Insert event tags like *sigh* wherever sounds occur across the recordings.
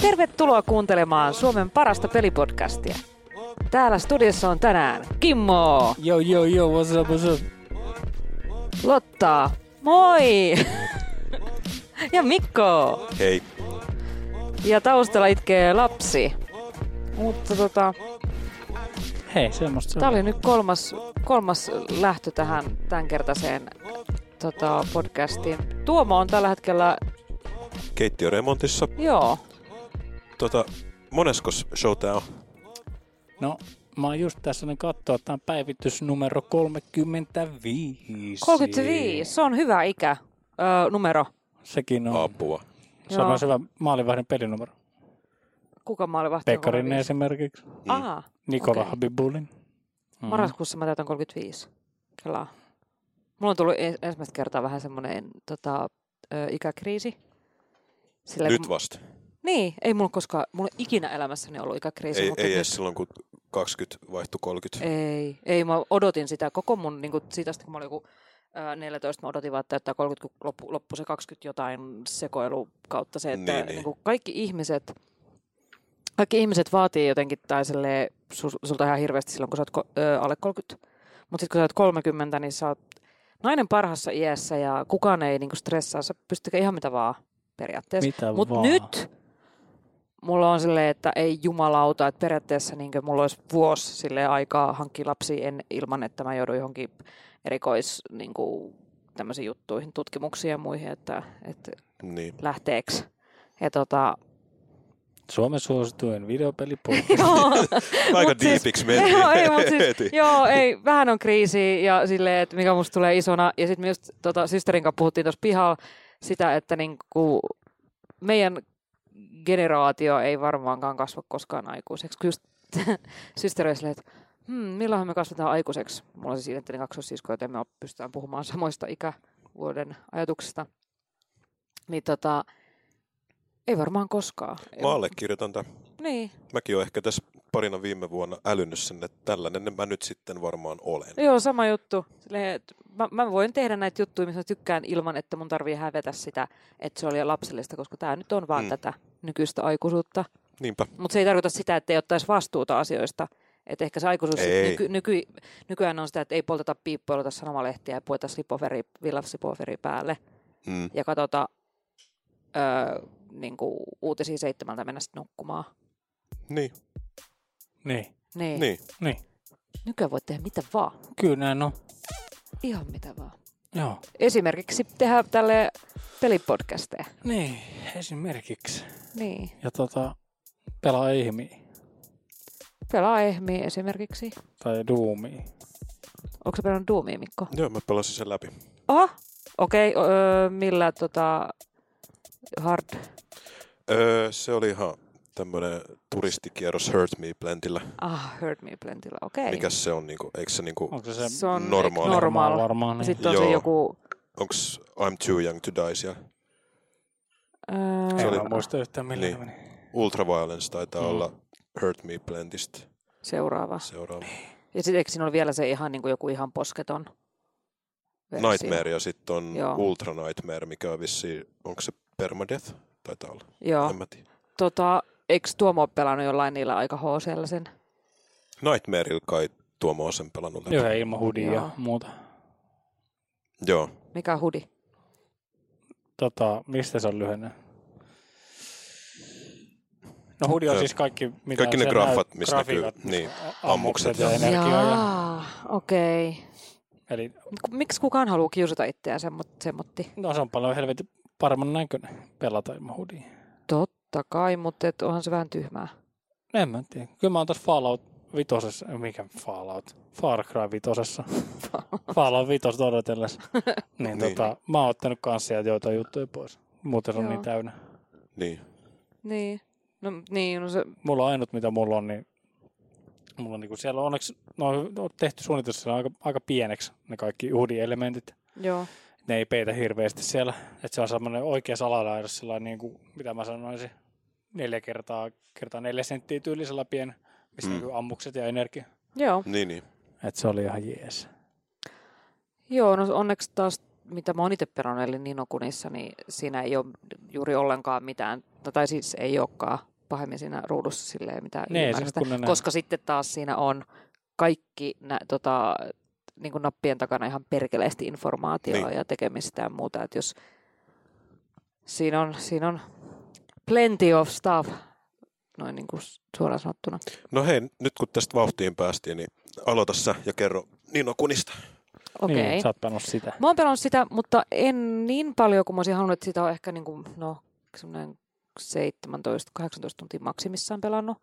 Tervetuloa kuuntelemaan Suomen parasta pelipodcastia. Täällä studiossa on tänään Kimmo, Yo, yo, yo, what's up, what's up? Lotta, moi! ja Mikko. Hei. Ja taustalla itkee lapsi. Mutta tota, Hei, semmoista se tää oli. oli nyt kolmas, kolmas lähtö tähän tämänkertaiseen tota, podcastiin. Tuomo on tällä hetkellä, Keittiöremontissa. joo, Tota, moneskos show tää on? No, mä oon just tässä nyt katsoa, että on päivitys numero 35. 35, se on hyvä ikä, öö, numero. Sekin on. Apua. Se on myös hyvä maalivahdin pelinumero. Kuka maali vahti? Pekkarinen esimerkiksi. Aha, Nikola okay. Habibulin. Mm. Marraskuussa mä täytän 35. Kelaa. Mulla on tullut en- ensimmäistä kertaa vähän semmoinen tota, ö, ikäkriisi. Sillä Nyt kun- vasta. Niin, ei mulla koskaan, mulla ikinä elämässäni ollut ikäkriisi. Ei, mutta ei nyt- edes silloin, kun 20 vaihtui 30. Ei, ei, mä odotin sitä koko mun, niin kuin siitä asti kun mä olin joku ää, 14, mä odotin vaan, että täyttää 30, kun loppu, loppu se 20 jotain sekoilu kautta se, että Niin, niin, niin. Kuin kaikki ihmiset, kaikki ihmiset vaatii jotenkin tai silleen, sul, sulta ihan hirveästi silloin, kun sä oot ko, ö, alle 30. Mutta sitten kun sä oot 30, niin sä oot nainen parhassa iässä ja kukaan ei niin kuin stressaa, sä pystyt tekemään ihan mitä vaan periaatteessa. Mitä Mutta vaan. nyt mulla on silleen, että ei jumalauta, että periaatteessa niin mulla olisi vuosi sille aikaa hankkia lapsi en, ilman, että mä joudun johonkin erikois niin kuin, tämmöisiin juttuihin, tutkimuksiin ja muihin, että, että Niin. lähteeks. Ja tota, Suomen suosituin videopeli *laughs* *laughs* Aika Mut siis- diipiksi mentiin. *laughs* joo, ei, mut siis, joo, ei, vähän on kriisi ja silleen, että mikä musta tulee isona. Ja sitten myös tota, systerin kanssa puhuttiin tuossa pihalla sitä, että niinku, meidän generaatio ei varmaankaan kasva koskaan aikuiseksi. Just *laughs* systeri että hmm, milloinhan me kasvetaan aikuiseksi. Mulla on siis identtinen kaksossisko, joten me pystytään puhumaan samoista ikävuoden ajatuksista. Niin tota, ei varmaan koskaan. Mä allekirjoitan tämän. Niin, Mäkin olen ehkä tässä parina viime vuonna älynnyt sen, että tällainen mä nyt sitten varmaan olen. Joo, sama juttu. Silleen, mä, mä voin tehdä näitä juttuja, missä mä tykkään ilman, että mun tarvii hävetä sitä, että se oli lapsellista, koska tämä nyt on vaan Mm. tätä nykyistä aikuisuutta. Niinpä. Mutta se ei tarkoita sitä, että ei ottaisi vastuuta asioista. Että ehkä se aikuisuus nyky, nyky, nykyään on sitä, että ei polteta piippuja, ota sanomalehtiä ja pueta slipoferi, villafsipoferi päälle Mm. ja katsota öö, niin uutisia seitsemältä mennä sitten nukkumaan. Niin. Niin, Niin. niin. niin. Nykyään voit tehdä mitä vaan. Kyllä näin on. Ihan mitä vaan. Joo. Esimerkiksi tehdä tälle pelipodcasteja. Niin, esimerkiksi. Niin. Ja tota, pelaa ihmiä. Pelaa ehmiä esimerkiksi. Tai duumia. Onko se pelannut Doomia, Mikko? Joo, mä pelasin sen läpi. Oho, okei. Okay, öö, millä tota, hard? Öö, se oli ihan tämmönen turistikierros Hurt Me Plantillä. Ah, Hurt Me Plantilla, okei. Okay. Mikäs se on niinku, eikö se niinku, Onko se, Se on normaali? normaal. varmaan? Niin. Sitten on Joo. se joku... onks I'm Too Young to Die siellä? Öö, Se En oli- mä muista yhtään millään Niin. meni. Ultraviolence taitaa Mm. olla Hurt Me Plantista seuraava. seuraava. Ja sitten eikö siinä ole vielä se ihan, niin kuin joku ihan posketon versio? Nightmare ja sitten on Joo. Ultra Nightmare, mikä on vissiin, onko se Permadeath? Taitaa olla, Joo. en mä tiedä. Tota, eikö Tuomo ole pelannut jollain niillä aika HCllä sen? Nightmareilla kai Tuomo on sen pelannut läpi. Joo, ja ilman hudia ja muuta. Joo. Mikä on hudi? Tota, mistä se on lyhenne? No hudi on Ö, siis kaikki, mitä kaikki ne graffat, missä näkyy, niin, ammukset ammukset ja ja- energia. Ja, Jaa, okei. Okay. eli Miksi kukaan haluaa kiusata itseään semmot, semmotti? no, se on paljon helvetin paremman näköinen pelata ilman hudia. Totta kai, mutta et onhan se vähän tyhmää. En mä tiedä. Kyllä mä oon tuossa Fallout vitosessa, mikä Fallout? Far Cry vitosessa. *laughs* Fallout vitos odotellessa. *laughs* niin, Niin. tota, mä oon ottanut kans sieltä joitain juttuja pois. Muuten se on Joo. niin täynnä. Niin. Niin. No niin, no se, Mulla on ainut, mitä mulla on, niin mulla on niinku siellä on onneksi no, on tehty suunnitelma siellä aika, aika pieneksi ne kaikki UHD-elementit. joo. Ne ei peitä hirveästi siellä. Että se on semmoinen oikea salalaidus, sellainen niin kuin, mitä mä sanoisin, neljä kertaa, kertaa neljä senttiä tyylisellä pieni, missä Mm. mm. ammukset ja energia. Joo. Niin, niin. Että se oli ihan jees. Joo, no onneksi taas mitä mä oon itse pelannut, eli Ninokunissa, niin siinä ei ole juuri ollenkaan mitään, no tai siis ei olekaan pahemmin siinä ruudussa silleen mitään ylimääräistä, ne koska sitten taas siinä on kaikki nä, tota, niin kuin nappien takana ihan perkeleesti informaatiota Niin. ja tekemistä ja muuta, että jos siinä on, siinä on plenty of stuff, noin niin kuin suoraan sanottuna. No hei, nyt kun tästä vauhtiin päästiin, niin aloita sä ja kerro Nino Kunista. Okei. Niin, sä oot pelannut sitä. Mä oon pelannut sitä, mutta en niin paljon kuin mä olisin halunnut, että sitä on ehkä niin kuin, no, semmoinen 17-18 tuntia maksimissaan pelannut.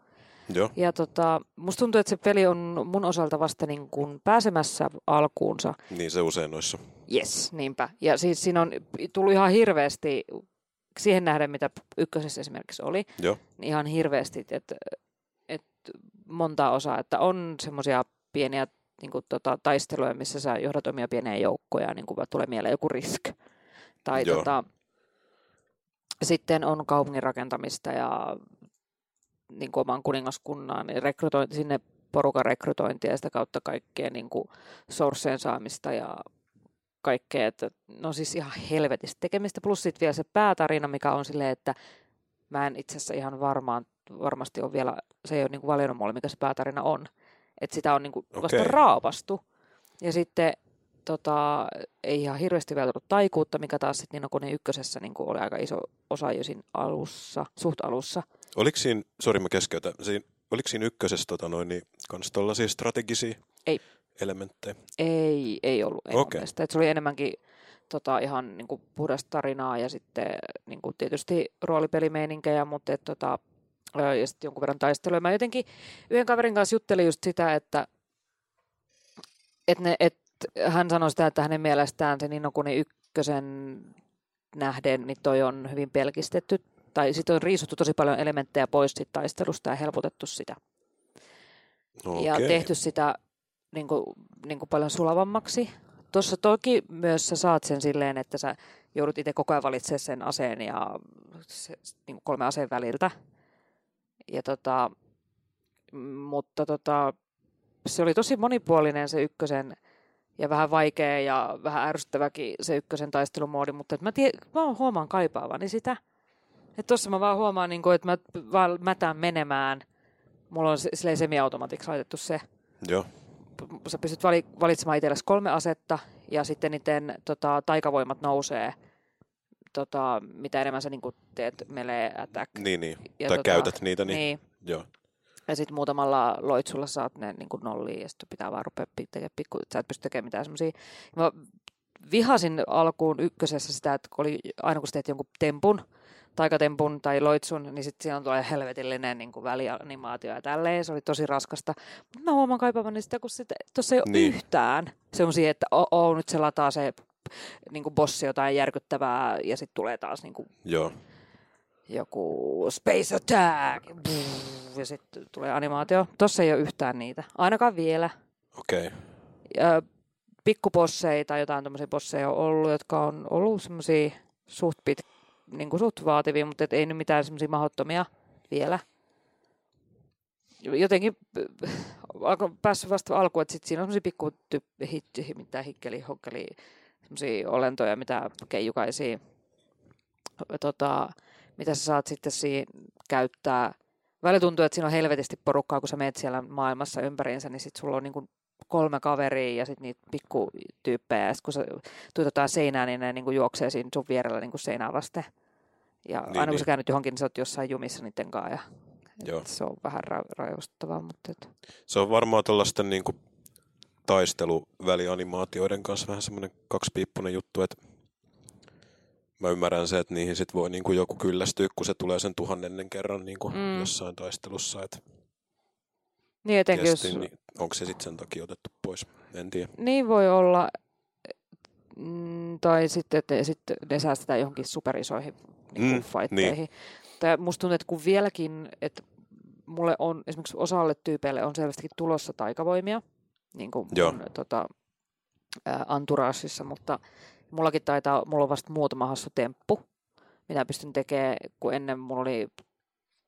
Joo, Ja tota, musta tuntuu, että se peli on mun osalta vasta niin kuin pääsemässä alkuunsa. niin se usein noissa. Yes, niinpä. Ja siis siinä on tullut ihan hirveästi, siihen nähden mitä ykkösessä esimerkiksi oli, Joo, niin ihan hirveästi, että, että monta osaa, että on semmoisia pieniä niin kuin, tota, taisteluja, missä sä johdat omia pieniä joukkoja, niin kuin tulee mieleen joku risk. Tai Joo. tota, sitten on kaupungin rakentamista ja niin kuin oman kuningaskunnan niin rekrytointi, sinne porukan rekrytointia ja sitä kautta kaikkea niin kuin sourceen saamista ja kaikkea. Että, no siis ihan helvetistä tekemistä. Plus sitten vielä se päätarina, mikä on silleen, että mä en itse asiassa ihan varmaan, varmasti on vielä, se ei ole niin kuin valinnut mulle, mikä se päätarina on. Että sitä on niin kuin vasta Okei. raapastu. Ja sitten tota, ei ihan hirveästi vielä tullut taikuutta, mikä taas sitten Nino Kuni ykkösessä niin kuin oli aika iso osa jo siinä alussa, suht alussa. Oliko siinä, sori mä keskeytän, siinä, oliko siinä ykkösessä tota noin, niin, kans tollaisia strategisia Ei. elementtejä? Ei, ei ollut ei mielestä. Et se oli enemmänkin tota, ihan niin kuin puhdasta tarinaa ja sitten niin kuin tietysti roolipelimeininkäjä, mutta et, tota, ja sitten jonkun verran taistelua. Mä jotenkin yhden kaverin kanssa juttelin just sitä, että et ne, et hän sanoi sitä, että hänen mielestään se Nino Kuni ykkösen nähden, niin toi on hyvin pelkistetty. Tai sitten on riisuttu tosi paljon elementtejä pois sit taistelusta ja helpotettu sitä Okei. ja tehty sitä niin kuin, niin kuin paljon sulavammaksi. Tuossa toki myös sä saat sen silleen, että sä joudut itse koko ajan valitsemaan sen aseen ja se, niin kuin kolme aseen väliltä. Ja tota, mutta tota, se oli tosi monipuolinen se ykkösen ja vähän vaikea ja vähän ärsyttäväkin se ykkösen taistelumoodi, mutta mä, tie, mä huomaan kaipaavani sitä. Että tossa mä vaan huomaan, niin kuin, että mä vaan mätään menemään. Mulla on silleen semiautomatiksi laitettu se. Joo, Sä pystyt vali, valitsemaan itsellesi kolme asetta ja sitten niiden tota, taikavoimat nousee, tota, mitä enemmän sä niin kuin teet melee attack. niin, niin. Ja tai tota, käytät niitä, niin, Niin. joo. Ja sitten muutamalla loitsulla saat ne niin kuin nolliin ja sitten pitää vaan rupea tekemään pikku, sä et pysty tekemään mitään semmoisia. Mä vihasin alkuun ykkösessä sitä, että kun oli, aina kun sä teet jonkun tempun, taikatempun tai loitsun, niin sitten siinä tulee helvetillinen niin kuin välianimaatio ja tälleen. Se oli tosi raskasta. Mutta mä huomaan kaipaavani sitä, kun tuossa ei ole Niin. yhtään semmoisia, että oo, oo, nyt se lataa se niin kuin bossi jotain järkyttävää ja sitten tulee taas niin kuin Joo, joku space attack Brrr, ja sitten tulee animaatio. Tossa ei ole yhtään niitä, ainakaan vielä. okei. Okay. Ja pikkubosseja tai jotain tämmöisiä bosseja on ollut, jotka on ollut semmoisia suht, pit, niin kuin suht vaativia, mutta et ei nyt mitään semmoisia mahdottomia vielä. Jotenkin *laughs* äh, alko- päässyt vasta alkuun, että sit siinä on semmoisia pikku typ- hit, mitä hikkeli, hokkeli, semmoisia olentoja, mitä keijukaisia, tota, mitä sä saat sitten siinä käyttää. Välillä tuntuu, että siinä on helvetisti porukkaa, kun sä meet siellä maailmassa ympäriinsä, niin sit sulla on niin kuin kolme kaveria ja sitten niitä pikkutyyppejä. Ja sit kun sä tuijotetaan seinään, niin ne niin kuin juoksee siinä sun vierellä niin kuin seinää vasten. Ja Niin, aina kun niin. sä käännyt johonkin, niin sä oot jossain jumissa niiden kanssa. Ja, Joo. se on vähän ra- rajoistavaa, mutta et, Se on varmaan tuollaisten niin taisteluvälianimaatioiden kanssa vähän semmoinen kaksipiippunen juttu, että mä ymmärrän se, että niihin sit voi niin kuin joku kyllästyä, kun se tulee sen tuhannennen kerran niin kuin Mm. mm. jossain taistelussa. Että niin etenkin jos, kesti, niin onko se sitten sen takia otettu pois? En tiedä. niin voi olla, mm, tai sitten, että sitten ne säästetään johonkin superisoihin niin Mm, fighteihin. Tai musta tuntuu, että kun vieläkin, että mulle on esimerkiksi osalle tyypeille on selvästikin tulossa taikavoimia, niin kuin Joo. mun, tota, Anturaasissa, mutta mullakin taitaa, mulla on vasta muutama hassu temppu, mitä pystyn tekemään, kun ennen mulla oli,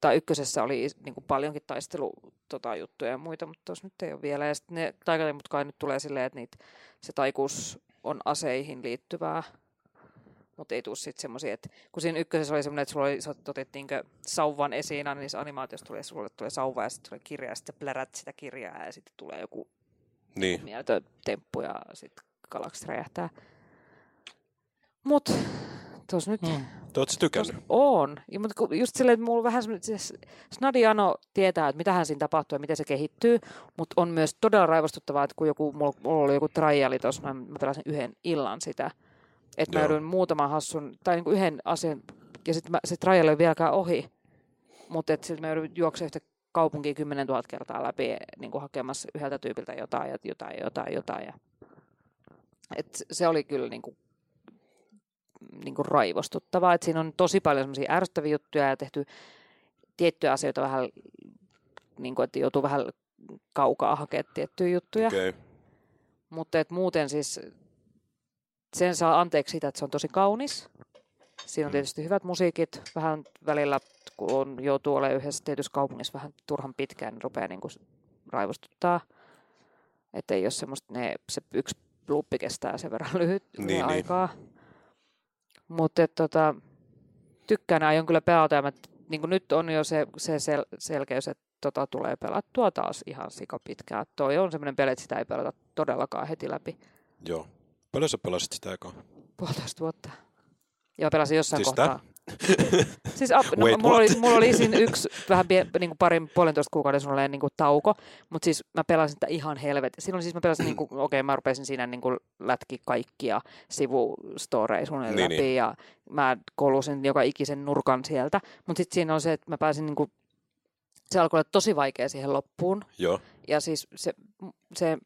tai ykkösessä oli niin kuin paljonkin taistelu tota, juttuja ja muita, mutta tuossa nyt ei ole vielä. Ja sitten ne taikatemput kai nyt tulee silleen, että niitä, se taikuus on aseihin liittyvää. Mutta ei tule sitten semmoisia, että kun siinä ykkösessä oli semmoinen, että sulla oli, sä otit niinkö sauvan esiin, aina niissä animaatioissa tulee, sulle tulee sauva ja sitten tulee kirja ja sitten plärät sitä kirjaa ja sitten tulee joku Niin, mieletön temppu ja sitten galaksit räjähtää. Mut tuossa nyt Mm. ootko sä tykännyt? Tos on. Ja, mutta just silleen, että mulla on vähän siis Snadiano tietää, että mitähän siinä tapahtuu ja miten se kehittyy, mutta on myös todella raivostuttavaa, että kun joku, mulla, mulla oli joku triali tuossa, mä, mä pelasin yhden illan sitä, että mä joudun muutaman hassun, tai niin yhden asian, ja sitten se triali ei vieläkään ohi, mutta sitten mä joudun juoksemaan yhtä kaupunkia 10 000 kertaa läpi niin kuin hakemassa yhdeltä tyypiltä jotain ja jotain, jotain, jotain. Ja... Et se oli kyllä niin kuin niin kuin raivostuttavaa. Et siinä on tosi paljon semmoisia ärsyttäviä juttuja ja tehty tiettyjä asioita vähän, niin kuin, että joutuu vähän kaukaa hakemaan tiettyjä juttuja. Okay. Mutta et muuten siis sen saa anteeksi sitä, että se on tosi kaunis. Siinä on Mm. tietysti hyvät musiikit. Vähän välillä, kun on, joutuu olemaan yhdessä tietyssä kaupungissa vähän turhan pitkään, niin rupeaa niin kuin raivostuttaa. Että ei ole semmoista, ne, se yksi luppi kestää sen verran lyhyt Niin, niin, niin. Mutta tota, tykkään aion kyllä pelata. Ja mä, niin nyt on jo se, se sel, selkeys, että tota tulee pelattua taas ihan sikapitkään. Toi on semmoinen peli, että sitä ei pelata todellakaan heti läpi. Joo. Paljon sä pelasit sitä aikaa? Puolitoista vuotta. Joo, pelasin jossain Siis kohtaa. *laughs* Siis no, Wait, mulla, oli, mulla oli siinä yksi vähän pie, niin kuin parin puolentoista kuukauden suunnilleen niin kuin tauko, mutta siis mä pelasin sitä ihan helvetin. Silloin siis mä pelasin, niin kuin, *clears throat* okei okay, mä rupesin siinä niin kuin lätki kaikkia sivustoreja suunnilleen Niin, läpi niin. ja mä kolusin joka ikisen nurkan sieltä. Mutta sitten siinä on se, että mä pääsin niin kuin, se alkoi olla tosi vaikea siihen loppuun. Joo. Ja siis se, se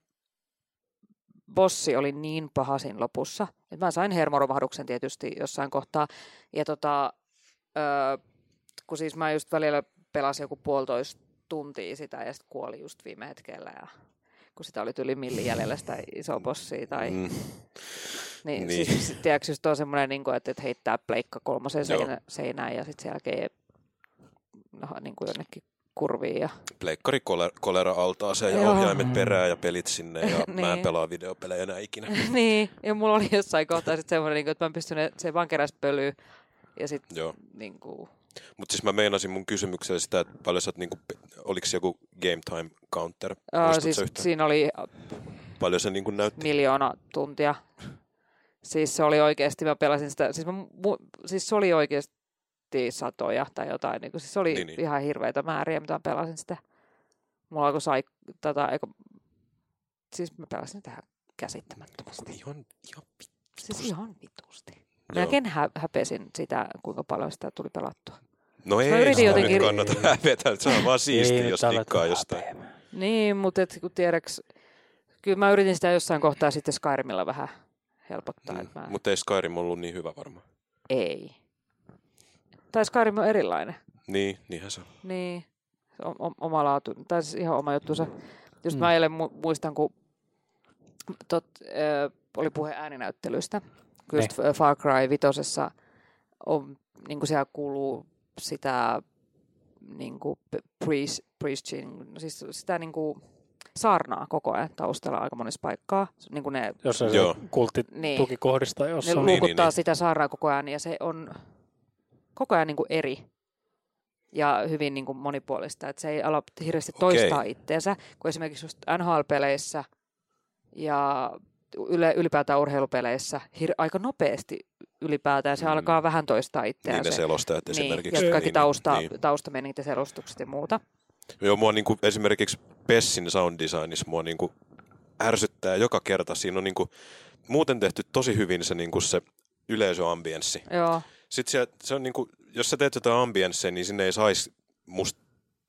bossi oli niin paha siinä lopussa, että mä sain hermoromahduksen tietysti jossain kohtaa. Ja tota, öö, kun siis mä just välillä pelasin joku puolitoista tuntia sitä ja sitten kuoli just viime hetkellä. Ja kun sitä oli yli millin jäljellä sitä isoa bossia. Tai, mm. Niin, niin. Siis, tiedätkö, just on semmoinen, niin kuin, että, heittää pleikka seinä, seinään ja sitten sen jälkeen no, niin kuin jonnekin kurviin. Ja, Pleikkari kolera, kolera altaaseen ja Joo. ohjaimet perään ja pelit sinne ja *laughs* mä en Niin. pelaa videopelejä enää ikinä. *laughs* niin, ja mulla oli jossain kohtaa sitten semmoinen, niin kuin, että mä en pystynyt, se vaan keräsi pölyä. Ja sitten niin kuin, Mutta siis mä meinasin mun kysymyksellä sitä, että paljon sä oot niinku, oliko se joku game time counter? Muistatko siis yhtään? siinä oli Paljon se niinku näytti? miljoona tuntia. Siis se oli oikeasti, mä pelasin sitä, siis, mä, mu, siis se oli oikeasti satoja tai jotain, niin kuin, siis se oli Niin, niin, ihan hirveitä määriä, mitä mä pelasin sitä. Mulla alkoi sai, tota, eikö, siis mä pelasin sitä ihan käsittämättömästi. Ihan, ihan vittu. Siis ihan vitusti. Melkein hä- häpesin sitä, kuinka paljon sitä tuli pelattua. No ei, yritin sitä jotenkin- nyt kannata *laughs* hävetä. Se on vaan siisti, Ei nyt jos tikkaa jostain. Niin, mutta et, kun tiedäks, kyllä mä yritin sitä jossain kohtaa sitten Skyrimilla vähän helpottaa. Mm. Mä... Mutta ei Skyrim ollut niin hyvä varmaan. Ei. Tai Skyrim on erilainen. Niin, niinhän se on. Niin, on o- oma laatu, tai siis ihan oma juttusa. Just Mm. mä eilen mu- muistan, kun tot, äh, oli puhe ääninäyttelystä, kun just Niin. Far Cry vitosessa on, niin kuin siellä kuuluu sitä niin kuin preach, preaching, no siis sitä niin kuin saarnaa koko ajan taustalla aika monessa paikkaa. Niin kuin ne, Jos on Joo. se kultti niin, tukikohdista ne jossain. niin, luukuttaa niin. sitä saarnaa koko ajan ja se on koko ajan niin kuin eri ja hyvin niin kuin monipuolista. Että se ei ala hirveästi toistaa itteensä, kun esimerkiksi just NHL-peleissä ja yle, ylipäätään urheilupeleissä hir- aika nopeasti ylipäätään se Mm. alkaa vähän toistaa Niin itseään. ne se, selostajat niin, esimerkiksi. ja kaikki Niin, tausta, niin. taustamenit ja selostukset ja muuta. Joo, mua niinku esimerkiksi Pessin sound designissa mua niinku ärsyttää joka kerta. Siinä on niinku muuten tehty tosi hyvin se, niinku se yleisöambienssi. Joo, Sitten se, se on niinku, jos sä teet jotain ambienssia, niin sinne ei saisi must,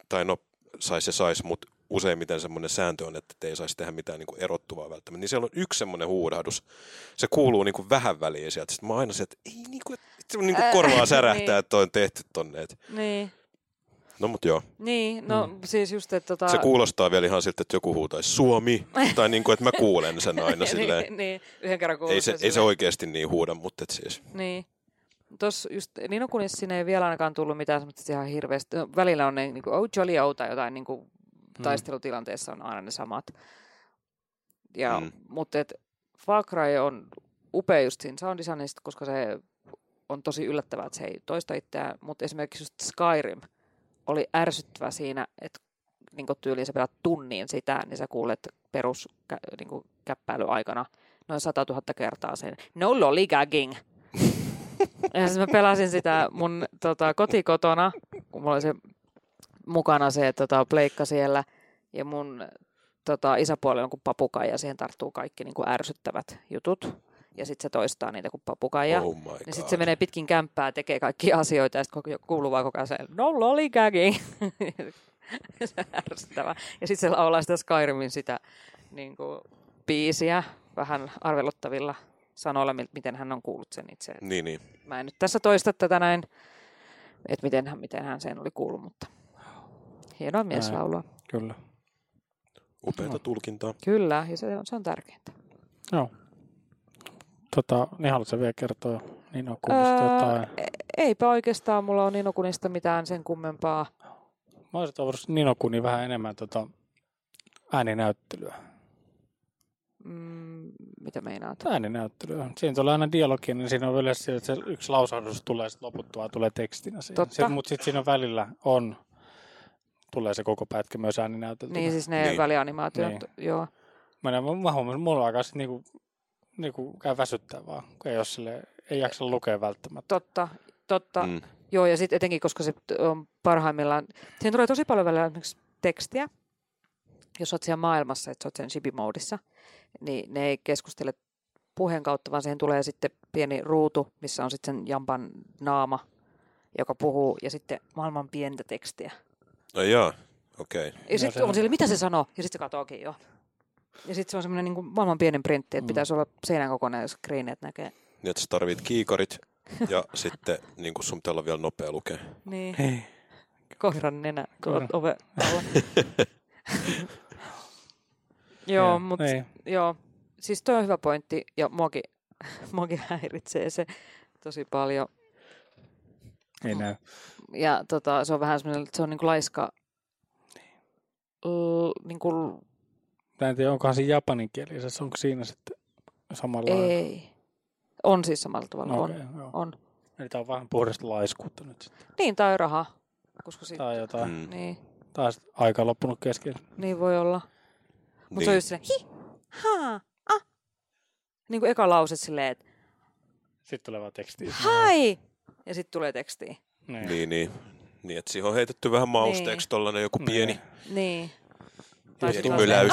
tai no saisi ja saisi, mutta useimmiten semmoinen sääntö on, että ei saisi tehdä mitään niinku erottuvaa välttämättä. Niin siellä on yksi semmoinen huudahdus. Se kuuluu niinku vähän väliin sieltä. Sitten mä aina se, että ei niinku, että se on niinku Ää, *laughs* korvaa särähtää, niin. että toi on tehty tonne. Niin. No mut joo. Niin, no Mm. siis just, että tota... Se kuulostaa vielä ihan siltä, että joku huutaisi Suomi, *laughs* tai niin kuin, että mä kuulen sen aina silleen. niin, niin, yhden kerran Ei se, ei se silleen. oikeasti niin huuda, mutta et siis. Niin. Tos just, niin kun sinne ei vielä ainakaan tullut mitään semmoista ihan hirveästi. No, välillä on ne niin kuin, oh, jolly oh, tai jotain niin kuin, taistelutilanteessa on aina ne samat. Ja, Mm. mm. Mutta et Far Cry on upea just siinä sound designista, koska se on tosi yllättävää, että se ei toista itseään, mutta esimerkiksi just Skyrim oli ärsyttävä siinä, että niin tyyliin sä pelaat tunnin sitä, niin sä kuulet perus niin noin 100 000 kertaa sen no lollygagging. Ja siis mä pelasin sitä mun tota, kotikotona, kun mulla oli se mukana se tota, pleikka siellä, ja mun tota, isäpuoli on kuin papukai, ja siihen tarttuu kaikki niin kuin ärsyttävät jutut ja sitten se toistaa niitä kuin papukaija. Oh ja sitten se menee pitkin kämppää, tekee kaikki asioita ja sitten kuuluu vaan koko ajan se no lollygagging. *laughs* se ärsyttävä. Ja sitten se laulaa sitä Skyrimin sitä niin kuin, biisiä vähän arveluttavilla sanoilla, miten hän on kuullut sen itse. Niin, niin. Mä en nyt tässä toista tätä näin, että miten, miten hän sen oli kuullut, mutta hienoa mieslaulua. Kyllä. Upeata no. tulkintaa. Kyllä, ja se on, se on tärkeintä. Joo. Tota, niin haluatko vielä kertoa Ninokunista öö, jotain? E- eipä oikeastaan mulla on Ninokunista mitään sen kummempaa. Mä olisin toivonut Ninokuni vähän enemmän tota ääninäyttelyä. Mm, mitä meinaat? Ääninäyttelyä. Siinä tulee aina dialogi, niin siinä on yleensä että se yksi lausahdus tulee, sitten loputtua tulee tekstinä. Totta. Mutta sitten siinä välillä on, tulee se koko pätkä myös ääninäyteltynä. Niin, siis ne niin. välianimaatiot, niin. joo. Mä, mä, mä huomasin, mulla on aika niinku niin kuin käy väsyttää vaan, kun ei, sille, ei jaksa lukea välttämättä. Totta, totta. Mm. Joo, ja sitten etenkin, koska se on parhaimmillaan, siihen tulee tosi paljon välillä esimerkiksi tekstiä, jos olet siellä maailmassa, että olet sen shibi-moodissa, niin ne ei keskustele puheen kautta, vaan siihen tulee sitten pieni ruutu, missä on sitten sen jampan naama, joka puhuu, ja sitten maailman pientä tekstiä. No joo, okei. Okay. Ja sitten no, on siellä, mitä se sanoo, ja sitten se katoakin jo. Ja sitten se on semmoinen niin maailman pienin printti, että mm. pitäisi olla seinän kokoinen screen, että näkee. Niin, että sä tarvit kiikarit ja *laughs* sitten niin kuin sun pitää olla vielä nopea lukea. Niin. Hei. Koiran nenä tuolla ove alla. *laughs* joo, mutta joo. Siis toi on hyvä pointti ja muakin, *laughs* muakin häiritsee se tosi paljon. Ei näy. Ja tota, se on vähän semmoinen, että se on niin kuin laiska, l, niin kuin Mä en tiedä, onkohan se japaninkielisessä, onko siinä sitten samalla Ei. On siis samalla tavalla, okay, on. Joo. on. Eli tämä on vähän puhdasta laiskuutta nyt sitten. Niin, tai raha. Koska sit... Tai jotain. Mm. Niin. Taas aika loppunut kesken. Niin voi olla. Mutta niin. se on just silleen, hi, ha, ah. Niin kuin eka lause silleen, että sitten tulee vaan teksti. Hai! Ja sitten tulee teksti. Niin. niin, niin. Niin, että siihen on heitetty vähän mausteeksi niin. tollanen joku pieni. Niin. niin. Tai pieni möläys.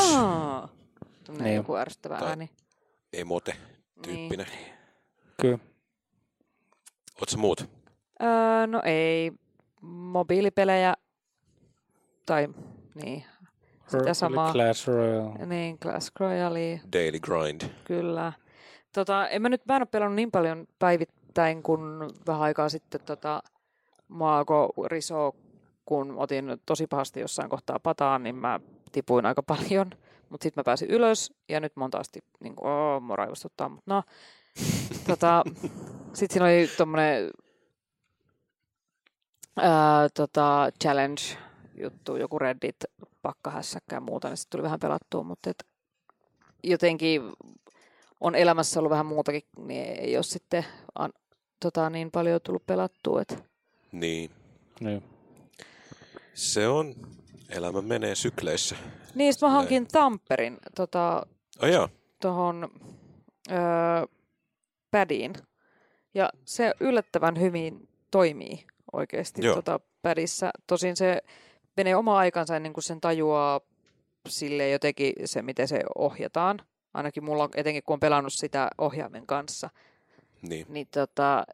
Niin. joku ärsyttävä tai ääni. Emote-tyyppinen. Niin. Kyllä. Oletko muut? Öö, no ei. Mobiilipelejä tai niin, sitä samaa. Clash Royale. Niin, Clash Royale. Daily Grind. Kyllä. Tota, en mä nyt, mä en ole pelannut niin paljon päivittäin kuin vähän aikaa sitten tota, Maago Riso, kun otin tosi pahasti jossain kohtaa pataan, niin mä tipuin aika paljon. Mutta sitten mä pääsin ylös ja nyt mä oon taas niin kuin, oh, mua raivostuttaa. Mutta no, *laughs* tota, sitten siinä oli tommonen ää, tota, challenge juttu, joku Reddit, pakkahässäkkä ja muuta, niin sitten tuli vähän pelattua, mutta et jotenkin on elämässä ollut vähän muutakin, niin ei ole sitten an, tota, niin paljon tullut pelattua. Et. Niin. niin. Se on, elämä menee sykleissä. Niin, mä hankin Tamperin tota, oh, tuohon pädiin. Ja se yllättävän hyvin toimii oikeasti tota, pädissä. Tosin se menee oma aikansa ennen kuin sen tajuaa sille jotenkin se, miten se ohjataan. Ainakin mulla, etenkin kun on pelannut sitä ohjaimen kanssa. Niin. niin tota,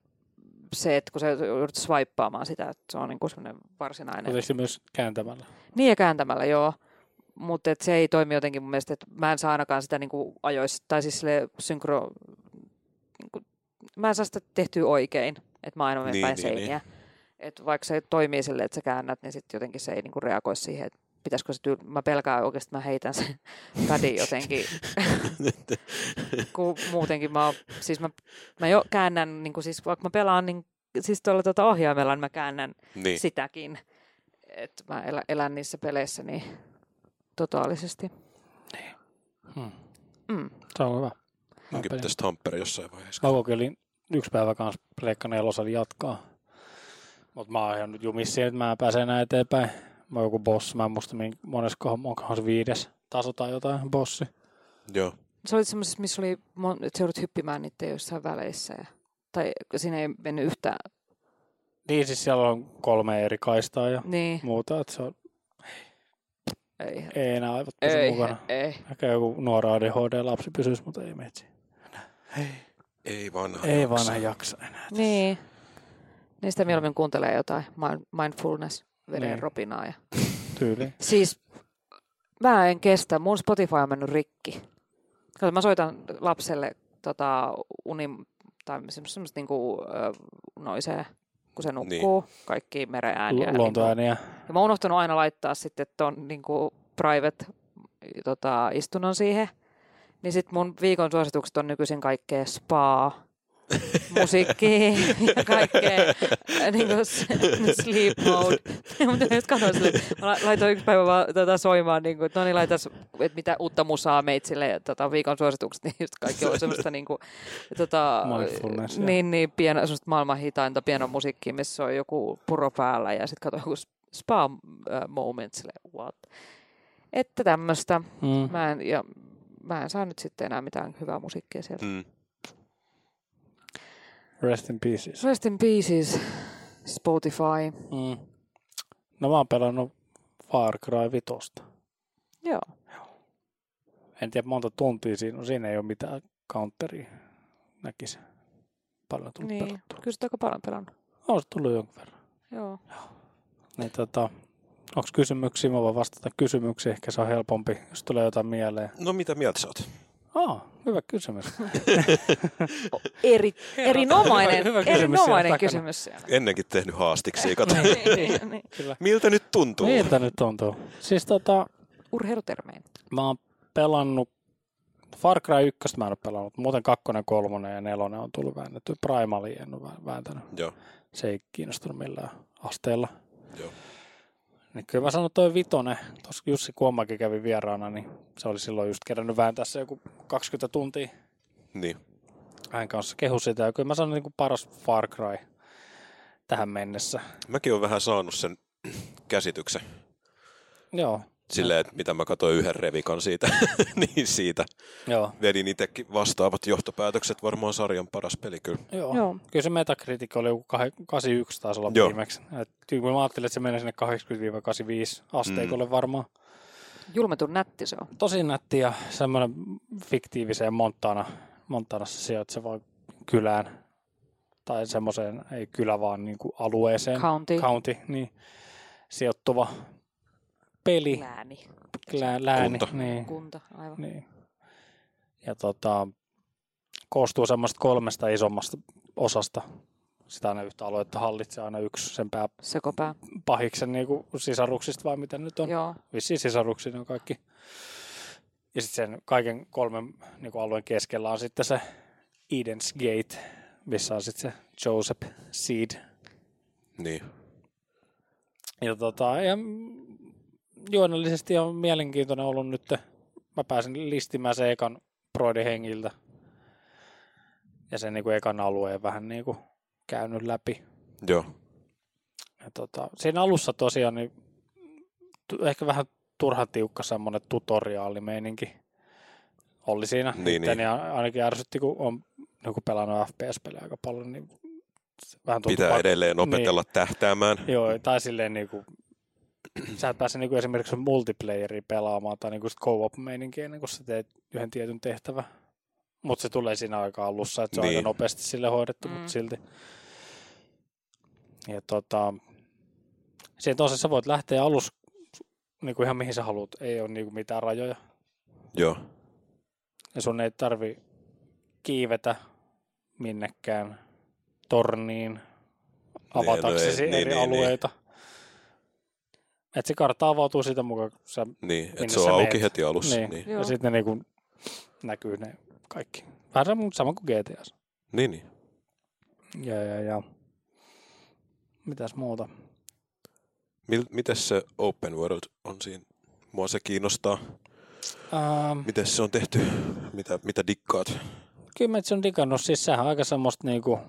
se, että kun se joudut swipeaamaan sitä, että se on niin kuin semmoinen varsinainen... Mutta se myös kääntämällä? Niin ja kääntämällä, joo. Mutta se ei toimi jotenkin mun mielestä, että mä en saa ainakaan sitä niin kuin ajoissa, tai siis sille synkro... Niin kuin, mä en saa sitä tehtyä oikein, että mä aina menen niin, päin niin, seiniä. Niin. Että vaikka se toimii sille, että sä käännät, niin sitten jotenkin se ei niin kuin reagoi siihen, että pitäisikö se tyyl... Mä pelkään oikeasti, että mä heitän sen *laughs* pädin jotenkin. kun muutenkin mä, siis mä, mä jo käännän, niin kuin siis vaikka mä pelaan, niin siis tuolla tuota ohjaimella niin mä käännän niin. sitäkin. Että mä elän, elän niissä peleissä niin totaalisesti. Niin. Hmm. Mm. Se on hyvä. Munkin pelin. pitäisi Tampere jossain vaiheessa. Mä kokeilin yksi päivä kanssa Pleikka nelosali jatkaa. Mutta mä oon ihan nyt jumissa, että mä pääsen enää eteenpäin. Mä oon joku boss, mä en muista min- moneskohan, onkohan se viides taso tai jotain bossi. Joo. Se oli semmoisessa, missä oli, että joudut hyppimään niiden jossain väleissä. Ja, tai siinä ei mennyt yhtään. Niin siis siellä on kolme eri kaistaa ja Niin, muuta, että se on, ei. ei enää aivot pysy Ei, mukana. ei. Ehkä joku nuora ADHD-lapsi pysyisi, mutta ei metsi. Ei vanha. Ei jaksa. vanha jaksa enää. Niin. Niistä mieluummin kuuntelee jotain mind- mindfulness veden Niin. ropinaa. Ja. Tyyli. Siis mä en kestä, mun Spotify on mennyt rikki. Kato, mä soitan lapselle tota, uni, tai semmoista, niinku, ö, noisee, kun se nukkuu, niin. kaikki meren ääniä. Lu- luontoääniä. Ja mä oon unohtanut aina laittaa sitten ton niinku private tota, istunnon siihen. Niin sit mun viikon suositukset on nykyisin kaikkea spaa, musiikkia ja kaikkea niin kuin sleep mode. *laughs* Mutta just katsoin sille, mä la- laitoin yksi päivä vaan tota soimaan, niin kuin, että no niin laitas, että mitä uutta musaa meitsille ja tota, viikon suositukset, niin just kaikki on semmoista niin kuin, tota, niin, niin pieno, semmoista maailman hitainta pieno musiikkia, missä on joku puro päällä ja sitten katsoin joku spa uh, moment, sille, what? Että tämmöistä. Mm. Mä en, ja mä en saa nyt sitten enää mitään hyvää musiikkia sieltä. Mm. Rest in pieces. Rest in pieces, Spotify. Mm. No mä oon pelannut Far Cry 5. Joo. En tiedä monta tuntia siinä on. Siinä ei ole mitään counteria näkisi. Paljon tullut Niin, pelattua. kyllä sitä aika paljon pelannut. On se tullut jonkun verran. Joo. Niin tota, onko kysymyksiä? Mä voin vastata kysymyksiin. Ehkä se on helpompi, jos tulee jotain mieleen. No mitä mieltä sä oot? Aa, hyvä kysymys. *laughs* Eri, erinomainen, hyvä kysymys erinomainen siellä kysymys siellä. Ennenkin tehnyt haastiksi. *laughs* Kato. niin, niin, niin. Kyllä. Miltä nyt tuntuu? Miltä nyt tuntuu? Siis tota, Urheilutermein. mä oon pelannut Far Cry 1 mä en ole pelannut, muuten kakkonen, kolmonen ja nelonen on tullut väännetty. Primalia en ole vä- vääntänyt. Joo. Se ei kiinnostunut millään asteella. Joo. Niin kyllä mä sanon toi vitonen, tuossa Jussi Kuomakin kävi vieraana, niin se oli silloin just kerännyt vääntää se joku 20 tuntia. Niin. Hän kanssa kehu sitä ja kyllä mä sanon niin kuin paras Far Cry tähän mennessä. Mäkin olen vähän saanut sen *clears throat* käsityksen. Joo, Silleen, että mitä mä katsoin yhden revikan siitä, *laughs* niin siitä joo, vedin itsekin vastaavat johtopäätökset. Varmaan sarjan paras peli kyllä. joo. Joo. Kyllä se Metacritic oli joku kah- 81 taisi olla Joo. viimeksi. Et kyllä mä ajattelin, että se menee sinne 80-85 asteikolle mm. varmaan. Julmetun nätti se on. Tosi nätti ja semmoinen fiktiiviseen Montana, Montanassa sijaitsevaan kylään. Tai semmoiseen, ei kylä vaan niin kuin alueeseen. County. County, niin sijoittuva peli. Lääni. Lää, lääni. Kunta. Niin, Kunta, aivan. niin. Ja tota, koostuu semmoista kolmesta isommasta osasta. Sitä aina yhtä aluetta hallitsee aina yksi sen Sekopää. pääpahiksen niin kuin sisaruksista vai mitä nyt on. Joo. Vissiin sisaruksia ne on kaikki. Ja sitten sen kaiken kolmen niin kuin alueen keskellä on sitten se Eden's Gate, missä on sitten se Joseph Seed. Niin. Ja tota, ja juonellisesti on mielenkiintoinen ollut nyt. Mä pääsin listimään se ekan Broidin hengiltä. Ja sen niin kuin ekan alueen vähän niin kuin käynyt läpi. Joo. Ja tota, siinä alussa tosiaan niin ehkä vähän turhan tiukka semmoinen tutoriaalimeininki oli siinä. Niin, Itteni niin. a- ainakin ärsytti, kun on joku pelannut FPS-pelejä aika paljon, niin vähän Pitää pak- edelleen opetella niin. tähtäämään. Joo, tai silleen niinku, sä et pääse niinku esimerkiksi multiplayeria pelaamaan tai niinku sit co-op-meininkiä ennen kuin sä teet yhden tietyn tehtävän. Mutta se tulee siinä aika alussa, että se on Niin. aika nopeasti sille hoidettu, mm. Mutta silti. Ja tota, siinä tosiaan sä voit lähteä alus niinku ihan mihin sä haluat, ei ole niinku mitään rajoja. Joo. Ja sun ei tarvi kiivetä minnekään torniin avataksesi niin, eri niin, niin. Alueita. Et se kartta avautuu siitä mukaan, kun sä, Niin, että se on auki meet. heti alussa. niin. Niin. Joo. ja sitten ne niinku näkyy ne kaikki. Vähän sama, sama kuin GTAs. niin, niin. Ja, ja, ja. Mitäs muuta? Mil, miten se open world on siinä? Mua se kiinnostaa. Ähm, Miten se on tehty? Mitä, mitä dikkaat? kyllä mä se on digannut. Siis sehän on aika semmoista niinku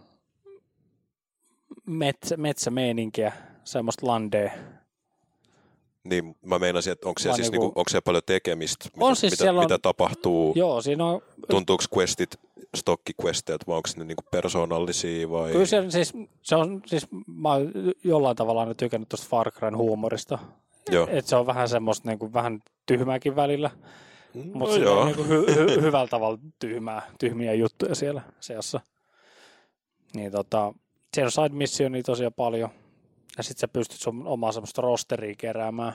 metsä, metsämeininkiä, semmoista landea. Niin mä meinasin, että onko siellä, siis niinku- niinku, onko siellä paljon tekemistä, On mitä, siis mitä, on- mitä tapahtuu, Joo, siinä on, tuntuuko questit stokkiquesteilta vai onko ne niinku persoonallisia vai... kyllä se, siis, se on, siis mä oon jollain tavalla aina tykännyt tuosta Far Cryn huumorista. Että se on vähän semmoista niinku, vähän tyhmääkin välillä, No mutta joo. niinku hy, hy, hyvällä tavalla tyhmää, tyhmiä juttuja siellä seassa. Niin tota, siellä on side missionia tosiaan paljon. Ja sit sä pystyt sun omaa semmoista rosteria keräämään.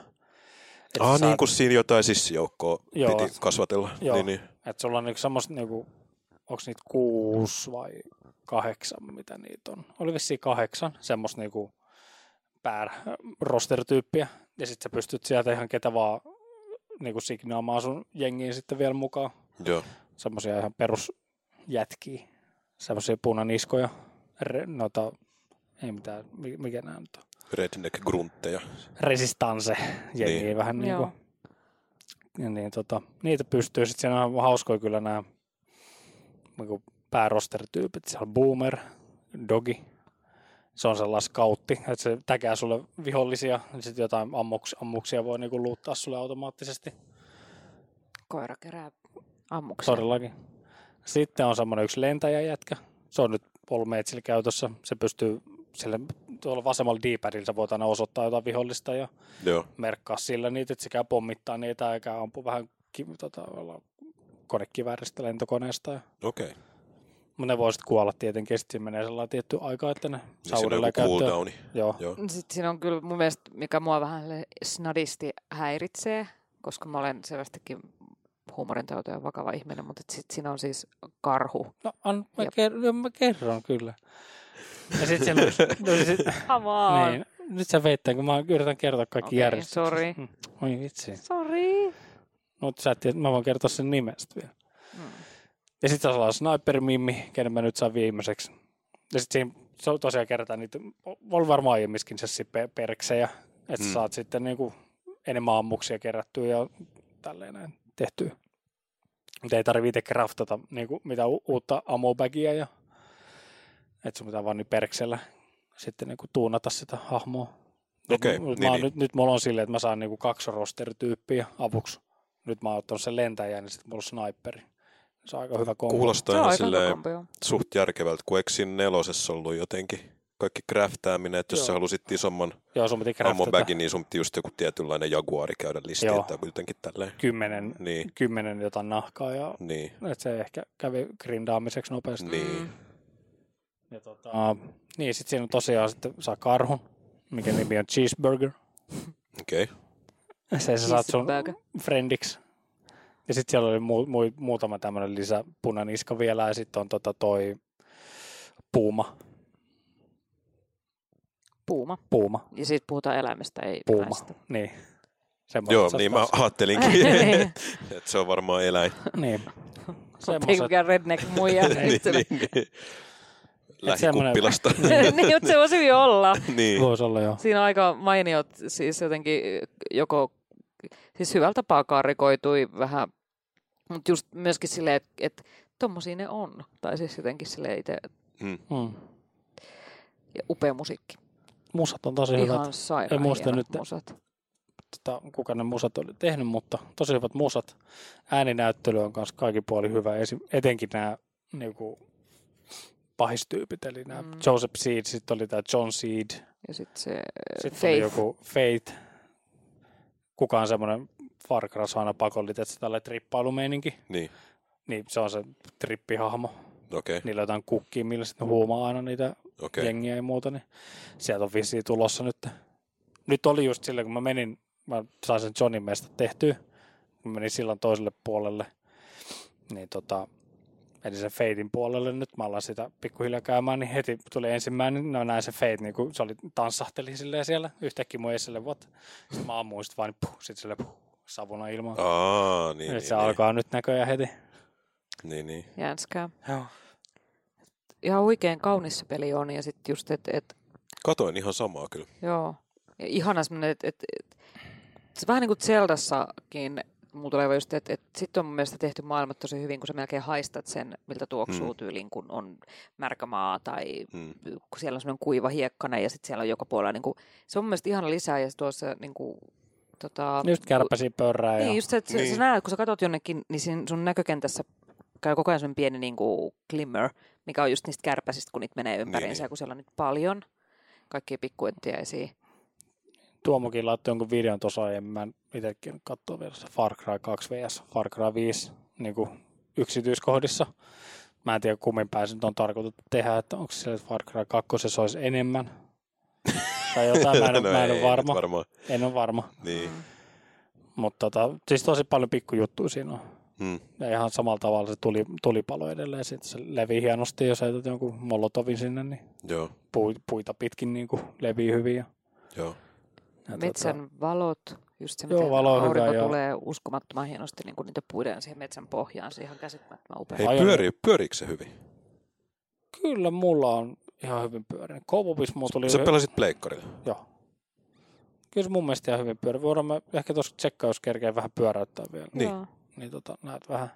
Et Ah, niin kuin siinä jotain sissijoukkoa Joo. piti kasvatella. Joo. Niin, niin. Että sulla on niinku semmoista, niinku, onko niitä kuusi vai kahdeksan, mitä niitä on. Oli vissiin kahdeksan, semmoista niinku pää roster-tyyppiä. Ja sitten sä pystyt sieltä ihan ketä vaan niinku signaamaan sun jengiin sitten vielä mukaan. Joo. Semmoisia ihan perusjätkiä, semmoisia punaniskoja, re, noita, ei mitään, mi- mikä nämä nyt on. Redneck gruntteja. Resistance jengiä Niin. vähän niin kuin. Niin, tota, niitä pystyy. Sitten siinä on hauskoja kyllä nämä niin pääroster-tyypit. Siellä on Boomer, Dogi. Se on sellainen scoutti, että se täkää sulle vihollisia. Ja sitten jotain ammuks, ammuksia voi niinku luuttaa sulle automaattisesti. Koira kerää ammuksia. Todellakin. Sitten on semmoinen yksi lentäjäjätkä. Se on nyt ollut käytössä. Se pystyy sille tuolla vasemmalla D-padilla sä voit aina osoittaa jotain vihollista ja Joo. merkkaa sillä niitä, että sekä pommittaa niitä eikä ampu vähän ki, tota, olla konekivääristä lentokoneesta. Ja, Okei. Okay. mutta ne voi sitten kuolla tietenkin, sitten siinä menee sellainen tietty aika, että ne Niin saa siinä on uudelleen käyttöön. Joo. Joo. Sitten siinä on kyllä mun mielestä, mikä mua vähän snadisti häiritsee, koska mä olen selvästikin huumorintautoja vakava ihminen, mutta sitten siinä on siis karhu. No, an, mä, Jep. ker- mä kerron kyllä. Ja siellä *laughs* on, no, sit, Come on. niin, nyt sä veit tämän, kun mä yritän kertoa kaikki Okei, järjestykset. sorry. Mm, Oi vitsi. Sorry. Mutta sä et tiedä, mä voin kertoa sen nimestä vielä. Mm. Ja sitten se on sniperimimmi, kenen mä nyt saan viimeiseksi. Ja sitten siinä se on tosiaan kerätään niitä, on varmaan aiemminkin se pe- perksejä, että Mm. mm. saat sitten niinku enemmän ammuksia kerättyä ja tälleen näin tehtyä. Mutta ei tarvitse itse craftata niinku mitään u- uutta ammobagia ja että sun pitää vaan niin perksellä sitten niinku tuunata sitä hahmoa. Nyt Okei, mä- niin, mä, oon niin. Nyt, nyt mulla on silleen, että mä saan niinku kaksi roster-tyyppiä avuksi. Nyt mä oon ottanut sen lentäjän ja sitten mulla on sniperi. Se on aika hyvä kombo. Kuulostaa ihan silleen suht järkevältä, kun eikö siinä nelosessa ollut jotenkin kaikki craftaaminen, että jos Joo. sä halusit isomman Joo, sun piti bagin, niin sun piti just joku tietynlainen jaguari käydä listiin tai jotenkin tälleen. kymmenen, Niin, kymmenen jotain nahkaa ja niin, että se ehkä kävi grindaamiseksi nopeasti. niin. Ja tota, niin, sitten siinä on tosiaan sitten saa karhun, mikä nimi on Cheeseburger. Okei. Okay. Se sä saat sun Cheeseburger. friendiksi. Ja sitten siellä oli mu- mu- muutama tämmöinen lisä punaniska vielä ja sitten on tota toi puuma. Puuma. Puuma. Ja siitä puhutaan eläimestä, ei Puuma. naisesta. Niin. Semmoiset Joo, niin mä ajattelinkin, *laughs* niin. *laughs* että se on varmaan eläin. niin. Ei Semmoiset. mikään redneck muija. *laughs* niin, niin, niin. Lähikuppilasta. *laughs* niin, mutta se voisi hyvin olla. niin. Voisi olla joo. Siinä on aika mainiot, siis jotenkin joko, siis hyvällä tapaa karikoitui vähän, mutta just myöskin silleen, että et, tommosia ne on. Tai siis jotenkin silleen itse, Mm. Mm. ja upea musiikki. Musat on tosi hyvät. Ihan sairaan En muista nyt. Musat. tota, kuka ne musat oli tehnyt, mutta tosi hyvät musat. Ääninäyttely on myös kaikki puoli hyvä, etenkin nämä niinku, pahistyypit, eli nämä Mm. Joseph Seed, sitten oli tämä John Seed, Ja sitten se sitten oli Faith. joku Faith. Kuka on semmoinen Far Cry aina pakollinen, että se tällainen trippailumeininki, Niin, niin se on se trippihahmo. okei, Niillä on jotain kukkia, millä sitten huumaa aina niitä okei. jengiä ja muuta, niin sieltä on vissiin tulossa nyt. Nyt oli just silleen, kun mä menin, mä sain sen Johnin meistä tehtyä, kun mä menin silloin toiselle puolelle, niin tota, menin sen Fadein puolelle nyt, mä alan sitä pikkuhiljaa käymään, niin heti tuli ensimmäinen, no näin se Fade, niin kuin se oli, tanssahteli silleen siellä, yhtäkkiä mun esille, what? Sitten mä ammuin sit vaan, niin puh, sit sille puh, savuna ilmaan. Aa, niin, Niin, niin, se niin, alkaa nyt näköjään heti. niin, niin. Jänskää. Joo. Ihan oikein kaunis se peli on ja sitten just, että et, Katoin ihan samaa kyllä. joo. Ja ihana semmoinen, että et, et, se vähän niin kuin Zeldassakin mulla tulee vaan just, että, että sitten on mun mielestä tehty maailmat tosi hyvin, kun sä melkein haistat sen, miltä tuoksuu Mm. tyyliin, kun on märkä maa tai Mm. kun siellä on semmoinen kuiva hiekkana ja sitten siellä on joka puolella, niin kuin, se on mun mielestä ihana lisää ja tuossa niin kuin, tota, Just kärpäsi pörrää ja Niin, just se, että niin. Niin. sä näet, kun sä katot jonnekin, niin siinä sun näkökentässä käy koko ajan pieni niin kuin glimmer, mikä on just niistä kärpäsistä, kun niitä menee ympäriinsä, Niin. ja kun siellä on nyt paljon kaikkia pikkuenttiäisiä. Tuomokin laittoi jonkun videon tuossa aiemmin. Mä itsekin katsoin vielä se Far Cry 2 vs Far Cry 5 niin kuin yksityiskohdissa. Mä en tiedä kummin nyt on tarkoitettu tehdä, että onko se että Far Cry 2 se olisi enemmän. tai jotain, mä en, *laughs* no mä en ei, ole varma. nyt varmaan. En ole varma. Niin. Mutta tota, siis tosi paljon pikkujuttuja siinä on. Mm. Ja ihan samalla tavalla se tuli, tulipalo edelleen. Sitten se levii hienosti, jos heität jonkun molotovin sinne, niin Joo, pui, puita pitkin niin kuin levii hyvin. Ja, joo. Ja Metsän valot, just se, Joo, valo on aurinko hyvä, joo. tulee uskomattoman hienosti niin kuin niitä puiden siihen metsän pohjaan, se ihan käsittämättömän upea. Hei, pyöri, pyöriikö se hyvin? Kyllä mulla on ihan hyvin pyörinyt. Koupupis mulla tuli... Sä pelasit pleikkarilla. Joo. Kyllä se mun mielestä ihan hyvin pyöri. Voidaan me ehkä tuossa tsekkaa, jos kerkee vähän pyöräyttää vielä. Niin. Joo. Niin tota, näet vähän.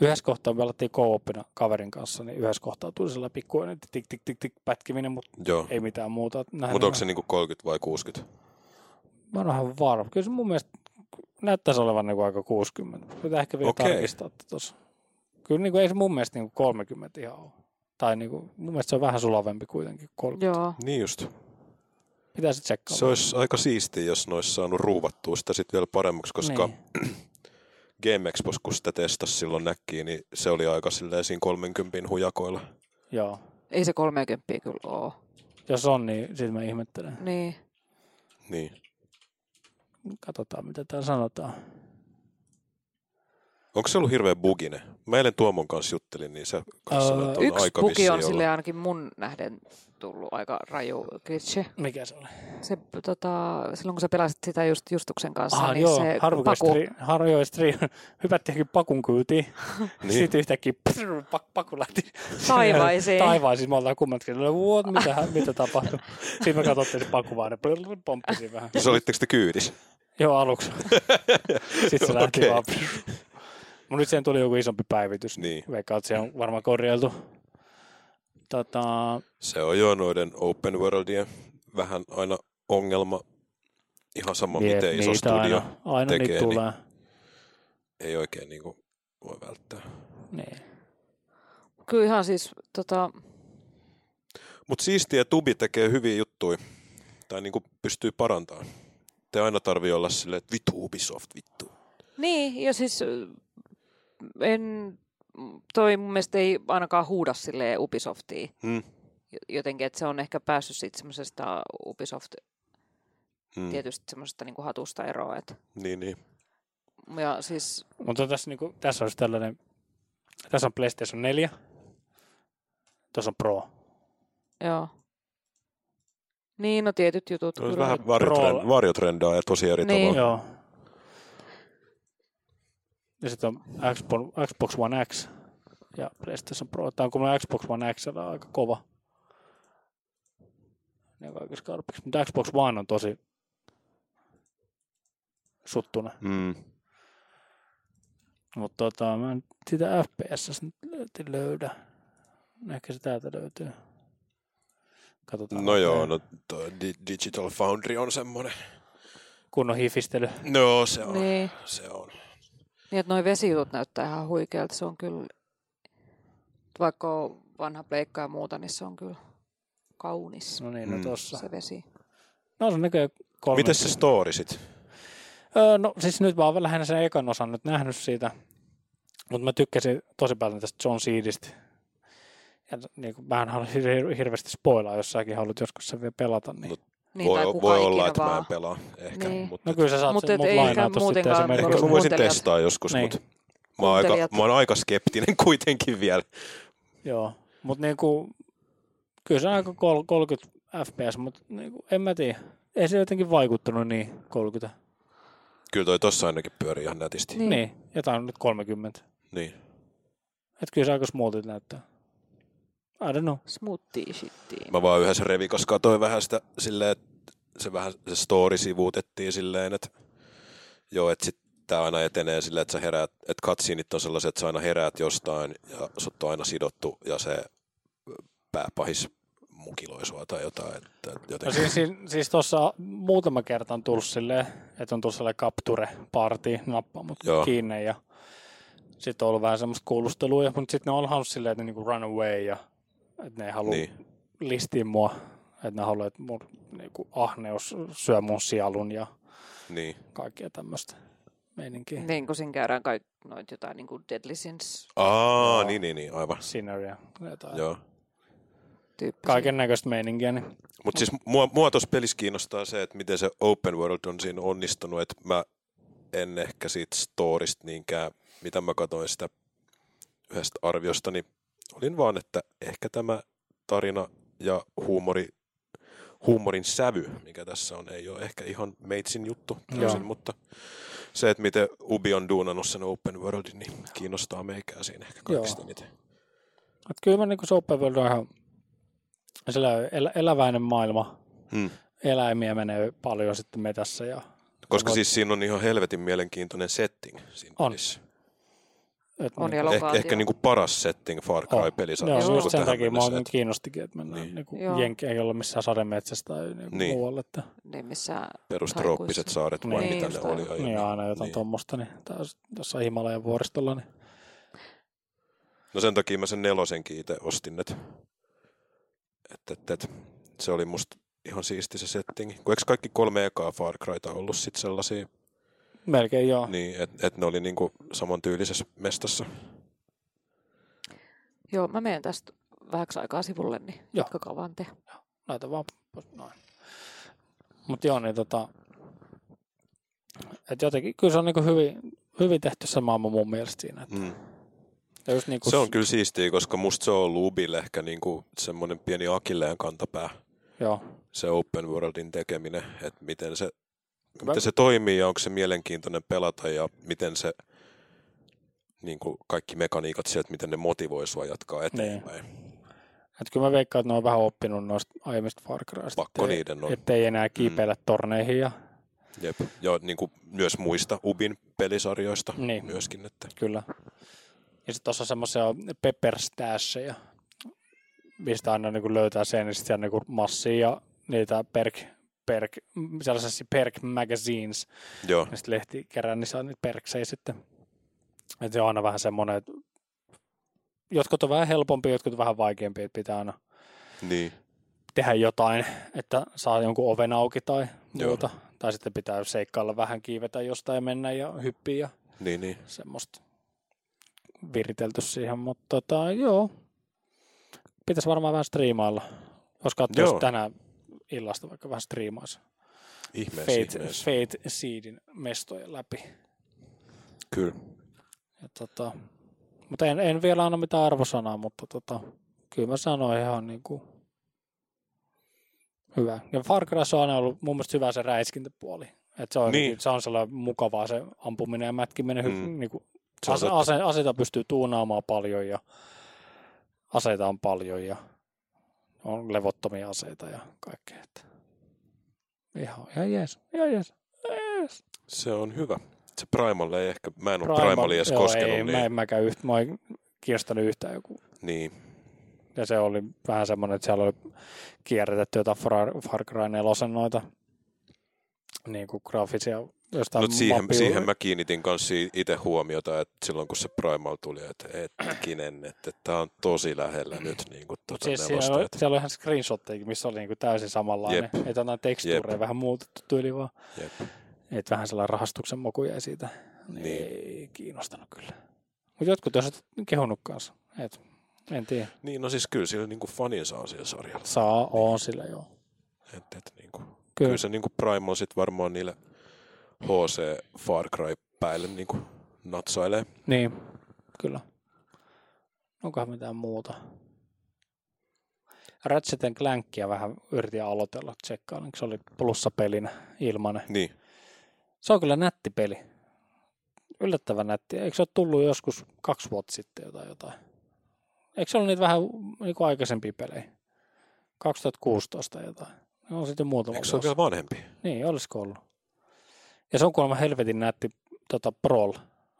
Yhdessä kohtaa me pelattiin co kaverin kanssa, niin yhdessä kohtaa tuli sellainen pikkuinen tik tik tik tik pätkiminen, mutta Joo. ei mitään muuta. Näin Mutta onko se niinku 30 vai 60? Mä oon ihan varma. Kyllä se mun mielestä näyttäisi olevan niin aika 60. Pitää ehkä vielä Okei. tarkistaa tuossa. Kyllä niin kuin, ei se mun mielestä niin kuin 30 ihan ole. Tai niin kuin, mun mielestä se on vähän sulavempi kuitenkin kuin 30. Joo. Niin just. Pitäisi tsekkaa. Se olisi aika siistiä, jos ne olisi saanut ruuvattua sitä sitten vielä paremmaksi, koska Niin. *clears throat* Game Expos, kun sitä testasi silloin näkkiin, niin se oli aika silleen siinä 30 hujakoilla. Joo. Ei se 30 kyllä ole. Jos on, niin sitten mä ihmettelen. Niin. Niin. Katsotaan, mitä täällä sanotaan. Onko se ollut hirveän bugine? Mä eilen Tuomon kanssa juttelin, niin se kanssa Öö, on Yksi aika bugi on sille ainakin mun nähden tullut aika raju glitchi. Mikä se oli? Se, tota, silloin kun sä pelasit sitä just Justuksen kanssa, Ah, niin joo, se paku, stri, harvoin stri, *laughs* hypättiinkin pakun kyytiin. *laughs* Niin. Sitten yhtäkkiä prrr, pak, paku lähti taivaisiin. *laughs* taivaisiin. Me ollaan kummatkin, what, mitä, mitä tapahtui. Sitten me katsottiin se paku vaan, ja prrr, pomppisi vähän. No, se olitteko te kyydissä? Joo, aluksi. *laughs* Sitten se lähti Okei. vaan. Mutta nyt siihen tuli joku isompi päivitys. Niin. Veikkaan, että se on varmaan korjailtu. Tota, Se on jo noiden open worldien vähän aina ongelma. Ihan sama, jep, miten iso studio aina, aina tekee, niitä niin- tulee. ei oikein niin kuin voi välttää. Niin. Kyllä ihan siis, tota, Mutta siistiä Tubi tekee hyviä juttuja. Tai niin kuin pystyy parantamaan. Te aina tarvii olla silleen, että vittu Ubisoft, vittu. niin, ja siis en, toi mun mielestä ei ainakaan huuda silleen Ubisoftiin Hmm. jotenkin, että se on ehkä päässyt siitä semmoisesta Ubisoft Hmm. tietysti semmoisesta niin hatusta eroa. Et, Niin, niin. Niin. ja siis, Mutta tässä, niinku, tässä olisi tällainen, tässä on PlayStation 4, tuossa on Pro. joo. Niin, no tietyt jutut. On kyllä. vähän varjotrend, varjotrendaa ja tosi eri Niin. tavalla. Joo. Ja sitten on Xbox, Xbox One X ja PlayStation Pro. Tämä on kun Xbox One X on aika kova. Ne kaikissa karpiksi. Mutta Xbox One on tosi suttuna. Mm. Mutta tota, mä en sitä FPS nyt löydä. Ehkä se täältä löytyy. Katsotaan. No joo, no Digital Foundry on semmoinen. Kunnon hifistely. No se on. Niin, Se on. niin että noi vesijutut näyttää ihan huikealta. Se on kyllä, vaikka on vanha pleikka ja muuta, niin se on kyllä kaunis No niin, no Mm. tossa. se vesi. No se on näköjään kolme. Miten se story sit? Öö, no siis nyt mä oon lähinnä sen ekan osan nyt nähnyt siitä. Mutta mä tykkäsin tosi paljon tästä John Seedistä. Ja niin kuin, mä en halua hir- hirveästi spoilaa, jos säkin haluat joskus sen vielä pelata. Niin. No, Niin, tai voi kuka voi olla, että mä vaan. en pelaa ehkä. Niin. Mutta no kyllä sä saat Mut sen et mut lainaa sitten muutenkaan esimerkiksi. Ehkä mä voisin testaa joskus, Niin. mutta mä oon, aika, mä oon aika skeptinen *laughs* kuitenkin vielä. Joo, mutta niinku, kyllä se on aika kol- 30 fps, mutta niinku, en mä tiedä. Ei se jotenkin vaikuttanut niin 30. Kyllä toi tossa ainakin pyörii ihan nätisti. Niin. Niin, niin jotain on nyt 30. Niin. Et kyllä se aika smoothit näyttää. I don't know. Smoothie shittiin. Mä vaan yhdessä revikas katsoin vähän sitä silleen, että se vähän se story sivuutettiin silleen, että joo, että sit tämä aina etenee silleen, että sä heräät, että katsiinit on sellaiset, että sä aina heräät jostain ja sut on aina sidottu ja se pääpahis mukiloi sua tai jotain. Että No jotenkin, siis, siis, siis tuossa muutama kerta on tullut silleen, että on tullut sellainen capture party, nappaa mut Joo. kiinni ja sitten on ollut vähän semmoista kuulustelua, mutta sitten ne on halunnut silleen, että ne niinku run away ja että ne ei halua Niin. niin. listia mua, että ne haluaa, että mun niinku, ahneus syö mun sielun ja niin. kaikkea tämmöistä meininkiä. Niin kuin siinä käydään kaikki noit jotain niin kuin Deadly Sins Aa, niin, niin, niin, aivan. Sinner ja jotain. Joo. tyyppisiä. Kaiken näköistä meininkiä. Niin. Mutta siis mua, mua tuossa pelissä kiinnostaa se, että miten se open world on siinä onnistunut, että mä en ehkä siitä storista niinkään, mitä mä katsoin sitä yhdestä arviosta, niin olin vaan, että ehkä tämä tarina ja huumori, huumorin sävy, mikä tässä on, ei ole ehkä ihan meitsin juttu täysin, mutta se, että miten Ubi on duunannut sen open worldin, niin kiinnostaa meikää siinä ehkä kaikista Joo. eniten. Et kyllä mä niinku se open world on ihan elä, eläväinen maailma. Hmm. Eläimiä menee paljon sitten metässä ja Koska siis siinä on ihan helvetin mielenkiintoinen setting siinä On. pelissä. Et On niinku- ja Eh, lokaatio. ehkä niin kuin paras setting Far. Cry-pelisarjassa. Joo, Joo. just sen takia mä mennessä, oon kiinnostikin, että mennään Niin. niin. niinku Joo. jenki ei ole missään sademetsässä tai niinku Niin. muualla. Että, Niin missä Perustroopiset saaret vai Niin, mitä ne oli aiemmin. niin aina jotain Niin. niin. tuommoista, niin taas tuossa Himalajan vuoristolla. Niin. No sen takia mä sen nelosenkin itse ostin, että et, et, et, se oli musta ihan siisti se setting. Kun eikö kaikki kolme ekaa Far Cryta ollut sit sellaisia, Melkein joo. niin että et ne oli niinku samantyylisessä mestassa. Joo, mä menen tästä vähäksi aikaa sivulle, niin Joo. jatkakaa vaan te. Laita vaan pois. Noin. Mutta joo, niin tota, et jotenkin, kyllä se on niinku hyvin, hyvin tehty se maailma mun mielestä siinä. Että, Mm. ja just niinku, Se on kyllä siistiä, koska musta se on ollut Ubille ehkä niinku semmoinen pieni akilleen kantapää. Joo, se open worldin tekeminen, että miten se, miten se toimii ja onko se mielenkiintoinen pelata ja miten se niin kuin kaikki mekaniikat sieltä, miten ne motivoi sua jatkaa eteenpäin. että kyllä mä veikkaan, että ne on vähän oppinut noista aiemmista Far Crysta. Pakko ettei- niiden on. Ettei enää kiipeillä torneihin ja Jep. Ja niin kuin myös muista Ubin pelisarjoista Niin. myöskin. Että, Kyllä. Ja sitten tuossa on semmoisia pepper stasheja, mistä aina niin löytää sen, ja sitten niin massia ja niitä perk, perk, sellaisessa perk magazines, joo, ja sitten lehti kerää, niin saa niitä perksejä sitten. Et se on aina vähän semmoinen, että jotkut on vähän helpompia, jotkut on vähän vaikeampia, että pitää aina niin. tehdä jotain, että saa jonkun oven auki tai Joo. muuta. Tai sitten pitää seikkailla vähän, kiivetä jostain ja mennä ja hyppiä ja Niin, niin. semmoista viritelty siihen, mutta tota, joo. Pitäisi varmaan vähän striimailla. Jos katsoo Joo. jos tänään illasta vaikka vähän striimaisi. Ihmeessä, Fate, ihmeessä. Fate Seedin mestojen läpi. Kyllä. Ja tota, mutta en, en, vielä anna mitään arvosanaa, mutta tota, kyllä mä sanoin ihan niin kuin hyvä. Ja Far Cry on aina ollut mun mielestä hyvä se räiskintäpuoli. Et se, on, Niin. niin. se on sellainen mukavaa se ampuminen ja mätkiminen. Mm. Niin kuin, ase, ase, aseita pystyy tuunaamaan paljon ja aseita on paljon ja on levottomia aseita ja kaikkea. Että ihan, ihan jees, ihan jees. jees. Se on hyvä. Se Primal ei ehkä, mä en ole Primal- Primalia edes joo, koskenut, ei, niin, Mä en mäkään yhtä, mä en kiinnostanut yhtään joku niin. Ja se oli vähän semmoinen, että siellä oli kierrätetty jotain Far, Far Cry 4 noita niin kuin graafisia jostain Mutta siihen, mappi- siihen mä kiinnitin kanssa itse huomiota, että silloin kun se Primal tuli, että hetkinen, että tämä on tosi lähellä nyt niin kuin tuota siis siellä, oli, siellä oli ihan screenshotteja, missä oli niin kuin täysin samanlainen. Jep. Että jotain tekstuureja Jep. vähän muutettu tyyli vaan. Jep. Että vähän sellainen rahastuksen moku jäi siitä. Niin. Niin. Ei kiinnostanut kyllä. Mutta jotkut on sitten kehunut kanssa. Et, en tiedä. Niin, no siis kyllä sillä niin kuin fanin saa sillä sarjalla. Saa, on sillä joo. Et, et, niin kuin, Kyllä. kyllä se niin kuin Primal sit varmaan niille HC Far Cry päille niin kuin natsailee. Niin, kyllä. Onkohan mitään muuta? Ratchet Clankia vähän yritin aloitella tsekkaan, se oli plussapelinä ilmanen. Niin, Se on kyllä nätti peli. Yllättävän nätti. Eikö se ole tullut joskus kaksi vuotta sitten jotain jotain? Eikö se ollut niitä vähän niin kuin aikaisempia pelejä? 2016 jotain. Ne on sitten muutama eikö se ole vielä vanhempi? Niin, olisiko ollut. Ja se on kuulemma helvetin nätti tota, Prol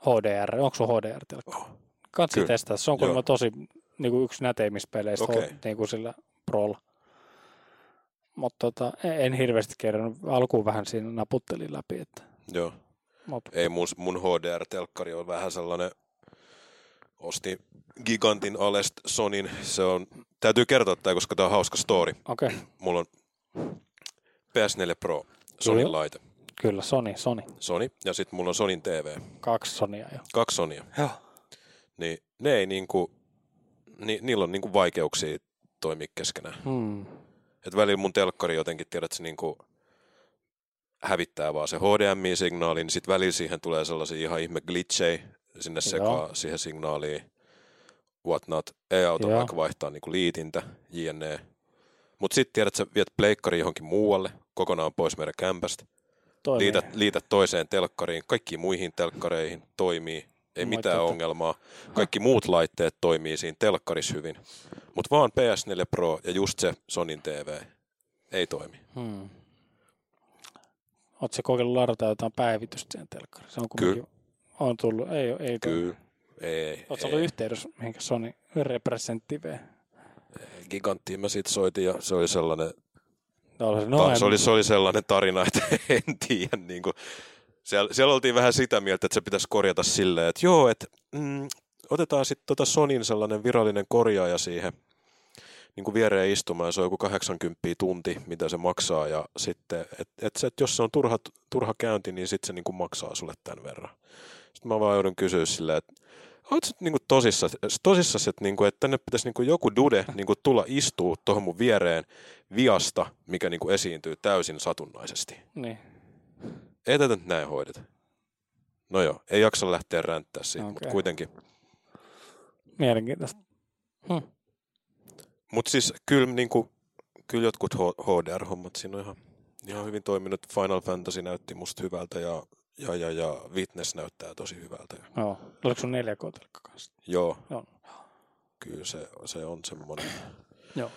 HDR. Onko sun HDR-telkkari? Oh. Katsi Kyllä. testata. Se on Joo. kuulemma tosi niin kuin yksi näteimmistä peleistä okay. niin kuin sillä Prolla. Mutta tota, en hirveästi kerran. Alkuun vähän siinä naputtelin läpi. Että, Joo. mut, Ei mun, mun HDR-telkkari on vähän sellainen, osti Gigantin Alest Sonin. Se on, täytyy kertoa tämä, koska tämä on hauska story. Okei, okay. Mulla on PS4 Pro, Sonin Joo. laite. Kyllä. Sony, Sony. Sony, ja sitten mulla on Sonin TV. Kaksi Sonia jo. Kaksi Sonia. Joo. Niin ne ei niinku, ni, niillä on niinku vaikeuksia toimia keskenään. Hmm. Et välillä mun telkkari jotenkin, tiedät, se niinku hävittää vaan se HDMI-signaali, niin sitten välillä siihen tulee sellaisia ihan ihme glitchejä sinne sekaan siihen signaaliin. Whatnot. Ei auta Joo. vaikka vaihtaa niinku liitintä, jne. Mutta sitten tiedät, sä viet pleikkari johonkin muualle, kokonaan pois meidän kämpästä. Toimii. Liität, liität toiseen telkkariin, kaikkiin muihin telkkareihin toimii, ei Moi, mitään tota. ongelmaa. Kaikki muut laitteet toimii siinä telkkarissa hyvin. Mutta vaan PS4 Pro ja just se Sonin TV ei toimi. Hmm. Oletko kokeillut ladata jotain päivitystä siihen telkkariin? Se on kumminkin, on tullut, ei, ei tullut. Kyllä. Ei, Oletko ei. ollut yhteydessä mihinkä Sony representative? Giganttiin mä sit soitin ja se oli sellainen, No, se, no, se, oli, se oli sellainen tarina, että *laughs* en tiedä. Niin kuin, siellä, siellä oltiin vähän sitä mieltä, että se pitäisi korjata silleen, että joo, että mm, otetaan sitten tota Sonin sellainen virallinen korjaaja siihen niin kuin viereen istumaan, se on joku 80 tunti, mitä se maksaa, ja sitten, et se, et jos se on turha, turha käynti, niin sitten se niin kuin maksaa sulle tämän verran. Sitten mä vaan joudun kysyä silleen, että ootko niinku tosissas, tosissas että, niinku, että tänne pitäisi niinku joku dude niinku tulla istuu tuohon mun viereen viasta, mikä niinku esiintyy täysin satunnaisesti. Niin. Ei tätä nyt näin hoideta. No joo, ei jaksa lähteä ränttää siitä, okay. mutta kuitenkin. Mielenkiintoista. Hmm. Mutta siis kyllä, niinku, kyllä jotkut HDR-hommat siinä on ihan, ihan hyvin toiminut. Final Fantasy näytti musta hyvältä ja, ja, ja, ja Witness näyttää tosi hyvältä. Joo. Oliko sun 4 k kanssa? Joo, Joo. kyllä se, se on semmoinen. Joo.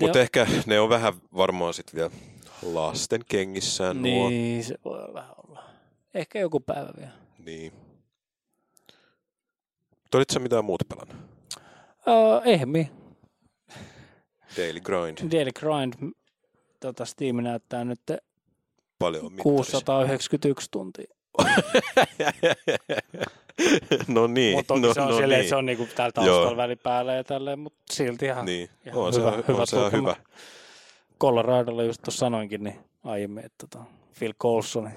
Mutta ehkä ne on vähän varmaan sitten vielä lasten kengissään nuo. Niin, se voi vähän olla. Ehkä joku päivä vielä. Niin. Olitko mitään muuta pelannut? Uh, ehmi. Daily Grind. Daily Grind. Tota Steam näyttää nyt Paljon on mittarissa. 691 tuntia. *laughs* no niin. Mutta no, se on no silleen, niin. että se on niinku täällä taustalla välipäällä ja tälleen, mutta silti ihan Niin, ihan on hyvä- se, hyvä on se ihan hyvä. Coloradolla just tuossa sanoinkin niin aiemmin, että tota Phil Coulson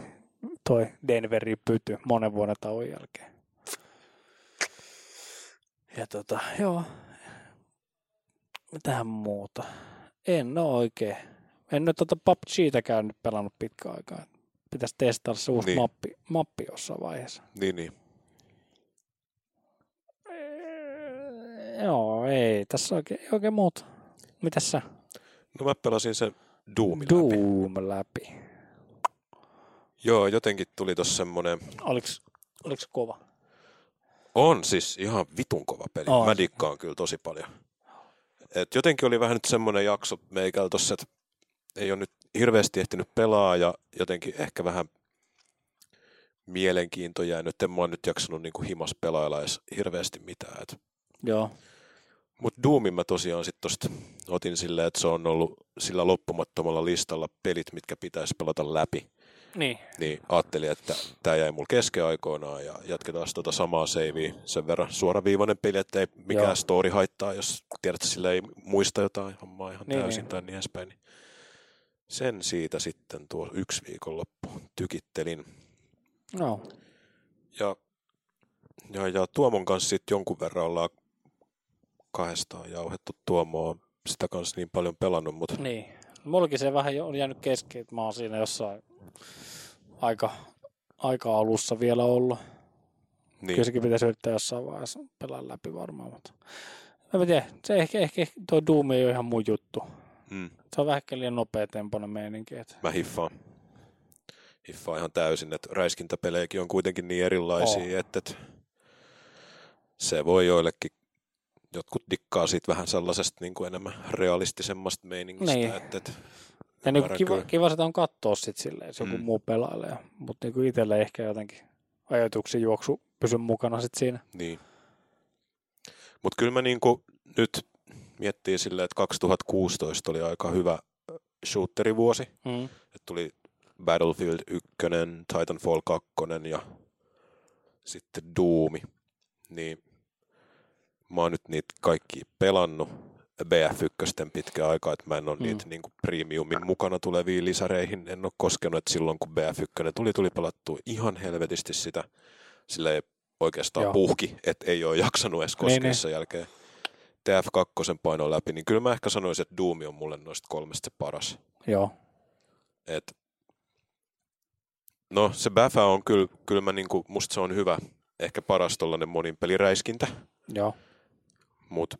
toi Denveri pyty monen vuoden tauon jälkeen. Ja tota, joo. Mitähän muuta? En oo oikein. En nyt tota PUBGtä käynyt pelannut pitkään aikaa. Pitäisi testailla se uusi Niin. mappi, mappi jossain vaiheessa. Niin, niin. Joo, ei tässä oikein, ei oikein muuta. Mitäs sä? No mä pelasin sen Doomin läpi. Doom läpi. Joo, jotenkin tuli tossa semmonen... Oliks, oliks kova? On siis ihan vitun kova peli. On. Mä dikkaan kyllä tosi paljon. Et jotenkin oli vähän nyt semmoinen jakso meikällä tossa, että ei ole nyt hirveästi ehtinyt pelaa ja jotenkin ehkä vähän mielenkiinto jäänyt. En mä oon nyt jaksanut niinku himas pelailla edes hirveästi mitään. Et Joo. Mutta Doomin mä tosiaan sitten tosta otin silleen, että se on ollut sillä loppumattomalla listalla pelit, mitkä pitäisi pelata läpi. Niin. Niin ajattelin, että tämä jäi mulla kesken aikoinaan ja jatketaan tota samaa savea sen verran suoraviivainen peli, että ei mikään Joo. story haittaa, jos tiedät, että sillä ei muista jotain hommaa ihan Niin, täysin niin. tai niin edespäin. Niin sen siitä sitten tuo yksi viikonloppu tykittelin. No. Ja, ja, ja Tuomon kanssa sitten jonkun verran ollaan kahdestaan jauhettu Tuomo on sitä kanssa niin paljon pelannut, mutta Niin. Mullakin se vähän on jäänyt kesken, että mä oon siinä jossain aika, aika alussa vielä ollut. Niin. Kyllä sekin pitäisi yrittää jossain vaiheessa pelaa läpi varmaan, mutta en tiedä, se ehkä, ehkä, ehkä tuo Doom ei ole ihan mun juttu. Mm, Se on vähän liian nopea tempoinen meininki. Että... mä hiffaan. Hiffaan ihan täysin, että räiskintäpelejäkin on kuitenkin niin erilaisia, On. että, että se voi joillekin, jotkut dikkaa siitä vähän sellaisesta niin kuin enemmän realistisemmasta meiningistä, Niin. että, että Ja niin kiva, kyllä. kiva sitä on katsoa sit silleen, jos joku Mm. muu pelailee. Mutta niin itselle ehkä jotenkin ajatuksen juoksu pysy mukana sit siinä. Niin. Mutta kyllä mä niinku nyt miettii silleen, että 2016 oli aika hyvä shooterivuosi. Mm. Et tuli Battlefield 1, Titanfall 2 ja sitten Doomi. Niin mä oon nyt niitä kaikki pelannut BF1 pitkään aikaa, että mä en ole Mm. niitä niin premiumin mukana tuleviin lisäreihin, en ole koskenut, että silloin kun BF1 tuli, tuli pelattua ihan helvetisti sitä, sillä ei oikeastaan Joo. puhki, että ei ole jaksanut edes koskea niin. sen jälkeen. TF2 paino läpi, niin kyllä mä ehkä sanoisin, että Doom on mulle noista kolmesta se paras. Joo. Et, no se Baffa on kyllä, kyllä mä niinku, musta se on hyvä, ehkä paras tollanen monin peliräiskintä, Joo. mutta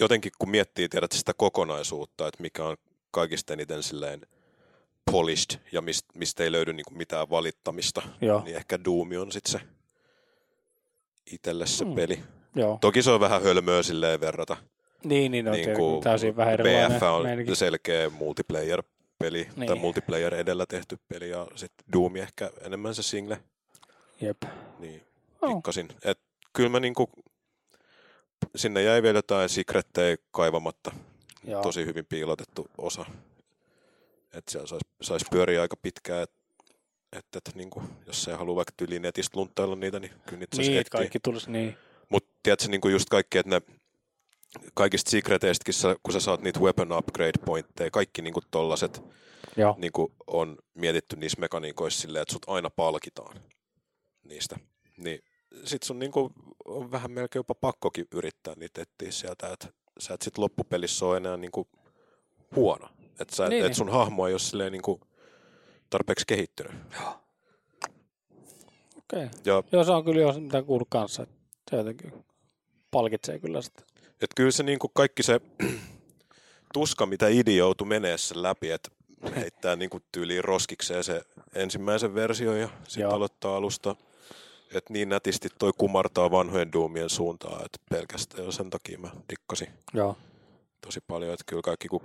jotenkin kun miettii tiedät sitä kokonaisuutta, että mikä on kaikista eniten silleen polished ja mist, mistä ei löydy niinku mitään valittamista, Joo. niin ehkä Doom on sitten se itelle se Mm. peli. Joo. Toki se on vähän hölmöä silleen verrata. Niin, niin, niin kuin täysin vähän erilainen BF on meininki. selkeä multiplayer-peli niin. tai multiplayer edellä tehty peli ja sitten Doom ehkä enemmän se single, Jep. niin Oh. tikkasin. Et kyllä mä niinku, sinne jäi vielä jotain secrettejä kaivamatta, Joo. tosi hyvin piilotettu osa. Että siellä saisi sais pyöriä aika pitkään, että et, et, niinku, jos ei halua vaikka tyyliin netistä lunttailla niitä, niin kyllä niitä saisi Niin, kaikki tulisi niin. Tiedätkö niinku just kaikki, että ne kaikista secreteistäkin, kun sä saat niitä weapon upgrade pointteja, kaikki niinku tollaset Joo. niinku on mietitty niissä mekaniikoissa silleen, että sut aina palkitaan niistä. Niin sit sun niinku on vähän melkein jopa pakkokin yrittää niitä etsiä sieltä, että sä et sit loppupelissä ole enää niinku huono. Että sä, Niin, niin, et niin. sun hahmo ei ole silleen niinku tarpeeksi kehittynyt. Okei. Okay. Ja Joo, se on kyllä jo mitä kuullut kanssa. Se jotenkin palkitsee kyllä sitten. Et kyllä se niinku kaikki se *clears throat* tuska, mitä idi joutui menee sen läpi, että heittää niinku tyyliin roskikseen se ensimmäisen versio ja sitten aloittaa alusta. Että niin nätisti toi kumartaa vanhojen duumien suuntaan, että pelkästään jo sen takia mä dikkasin Joo. tosi paljon. Että kyllä kaikki kun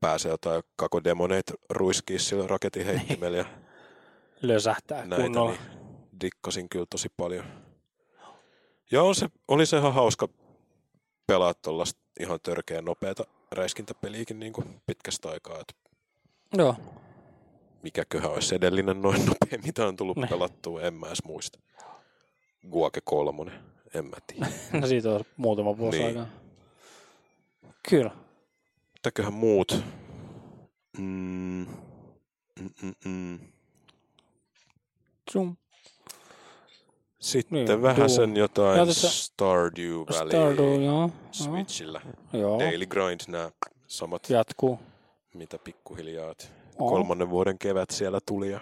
pääsee jotain kakodemoneita ruiskii sillä raketin *laughs* heittimellä ja Lösähtää näitä, kunnolla. niin dikkasin kyllä tosi paljon. Ja on se, oli se ihan hauska pelaa tuollaista ihan törkeä nopeata räiskintäpeliäkin niin kuin pitkästä aikaa. Et Joo. mikäköhän olisi edellinen noin nopea, mitä on tullut Ne. pelattua, en mä edes muista. Guake kolmonen, en mä tiedä. *laughs* No siitä on muutama vuosi Niin. aikaa. Kyllä. Mitäköhän muut? Mm, mm, mm, mm. Zoom. Sitten Niin, vähän Doom. sen jotain Ja tässä- Stardew Valley Stardew, joo. Switchillä. Joo. Daily Grind, nämä samat, Jatkuu. mitä pikkuhiljaa. Oo. Kolmannen vuoden kevät siellä tuli ja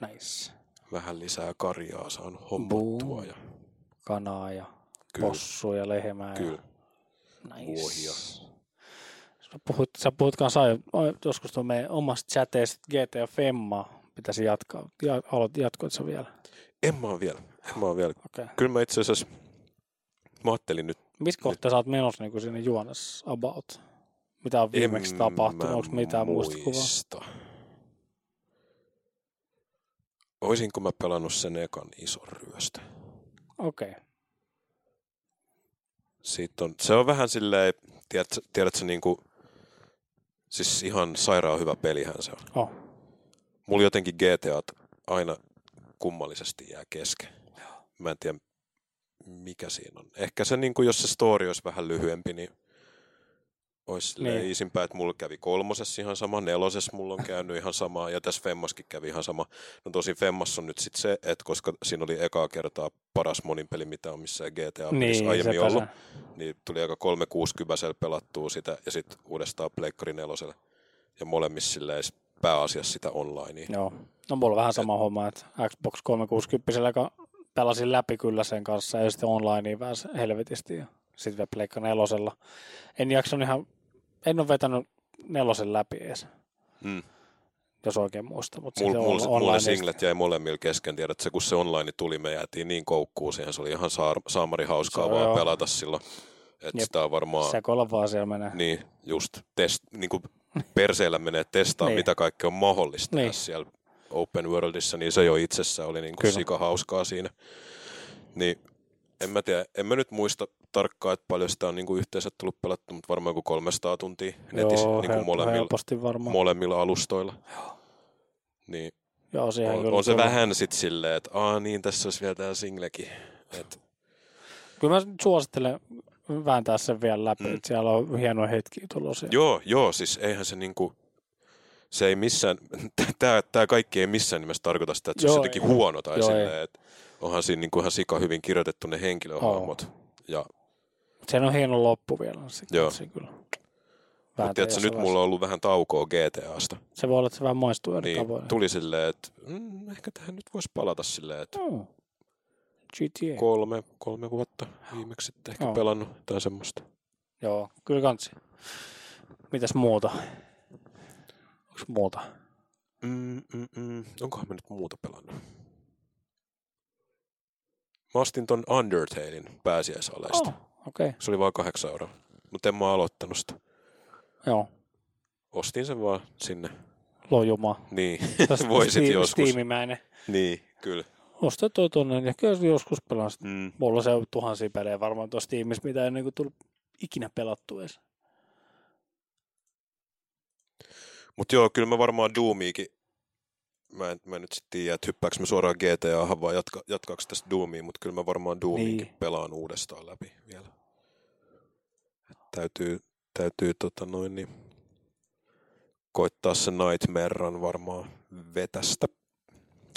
Nice. vähän lisää karjaa saanut hommattua. Ja Kanaa ja kyllä, possuja ja lehmää. kyllä. Ja... Nice. vuohia. Sä puhut, sä puhut kanssa joskus tuon meidän omasta chateista GTA Femma pitäisi jatkaa. Ja, aloit, jatkoit sä vielä? En mä vielä. Mä oon vielä. Okay. Kyllä mä itse asiassa, mä ajattelin nyt, Missä kohtaa sä oot menossa niin sinne juonessa about? Mitä on viimeksi en tapahtunut? Onko mitään muista. Oisinko mä pelannut sen ekan ison ryöstö? Okei. Okay. Siitä on, se on vähän silleen, tiedätkö, tiedätkö niin kuin, siis ihan sairaan hyvä pelihän se on. Oh. Mulla jotenkin GTA aina kummallisesti jää kesken. Mä en tiedä, mikä siinä on. Ehkä se, niin kuin, jos se story olisi vähän lyhyempi, niin olisi Niin. iisimpää, että mulla kävi kolmosessa ihan sama, nelosessa mulla on käynyt ihan sama, ja tässä Femmaskin kävi ihan sama. No tosin Femmassa on nyt sitten se, että koska siinä oli ekaa kertaa paras monin peli, mitä on missään GTA Niin, aiemmin ollut, se. niin tuli aika 360 pelattua sitä, ja sitten uudestaan Pleikkari neloselle. Ja molemmissa silleen pääasiassa sitä onlinea. Joo. No mulla on vähän sama homma, että Xbox 360 joka pelasin läpi kyllä sen kanssa ja sitten online vähän helvetisti ja sitten vielä Pleikka nelosella. En jaksanut ihan, en ole vetänyt nelosen läpi edes, Mm. jos oikein muista. Mutta Mulla, sitten mulla, on- mulla singlet jäi molemmilla kesken. Tiedät, se, kun se online tuli, me jäätiin niin koukkuun siihen. Se oli ihan saar, saamari hauskaa Se vaan joo. pelata silloin. Että sitä on varmaan, sekoilla vaan siellä menee. niin just, test, niin kuin perseellä menee testaa, Niin. mitä kaikkea on mahdollista Niin. siellä open worldissa, niin se jo itsessä oli niin Kyllä. sika hauskaa siinä. Niin en mä tiedä, en mä nyt muista tarkkaan, että paljon sitä on niin kuin yhteensä tullut pelattu, mutta varmaan joku 300 tuntia netissä Joo, niin kuin molemmilla, molemmilla alustoilla. Niin Joo, on, kyllä on se tullut. vähän sit silleen, että aa niin, tässä olisi vielä tää singlekin. Et, Kyllä mä suosittelen vääntää sen vielä läpi, Mm. mm. että siellä on hienoja hetkiä tulossa. joo, joo, siis eihän se niinku, se ei missään, *laughs* tää kaikki ei missään nimessä tarkoita sitä, että se olisi jotenkin huono tai Joo, silleen, että onhan siinä niinku ihan sika hyvin kirjoitettu ne henkilöhahmot. Ja Sen on hieno loppu vielä. Se, Joo. Kyllä. Mutta tiedätkö, nyt mulla on ollut vähän taukoa GTAsta. Se voi olla, että se vähän maistuu eri Niin tavoin. tuli silleen, että mm, ehkä tähän nyt voisi palata silleen, että Mm. GTA. kolme, kolme vuotta viimeksi sitten ehkä Joo. pelannut tai semmoista. Joo, kyllä kansi. Mitäs muuta? Onko muuta? Mm, mm, mm. Onkohan mä nyt muuta pelannut? Mä ostin ton Undertalein pääsiäisaleista. Oh, Okei, okay. Se oli vaan kahdeksan euroa. Mutta en mä aloittanut sitä. joo. Ostin sen vaan sinne. Lojuma. Niin, *laughs* voisit Steam- joskus. Steamimäinen. Niin, kyllä. Osta toi tonne ja kyllä joskus pelaan sitä. Mm. Mulla se on tuhansia pelejä varmaan tuossa Steamissa, mitä ei niinku tullut ikinä pelattua edes. Mutta joo, kyllä mä varmaan Doomiikin, mä en, mä en nyt sitten tiedä, että hyppääkö mä suoraan GTAhan vai jatka, jatkaako tästä Doomia, mutta kyllä mä varmaan Doomiikin Niin. pelaan uudestaan läpi vielä. Et täytyy, täytyy tota noin, niin, koittaa se Nightmarean varmaan vetästä.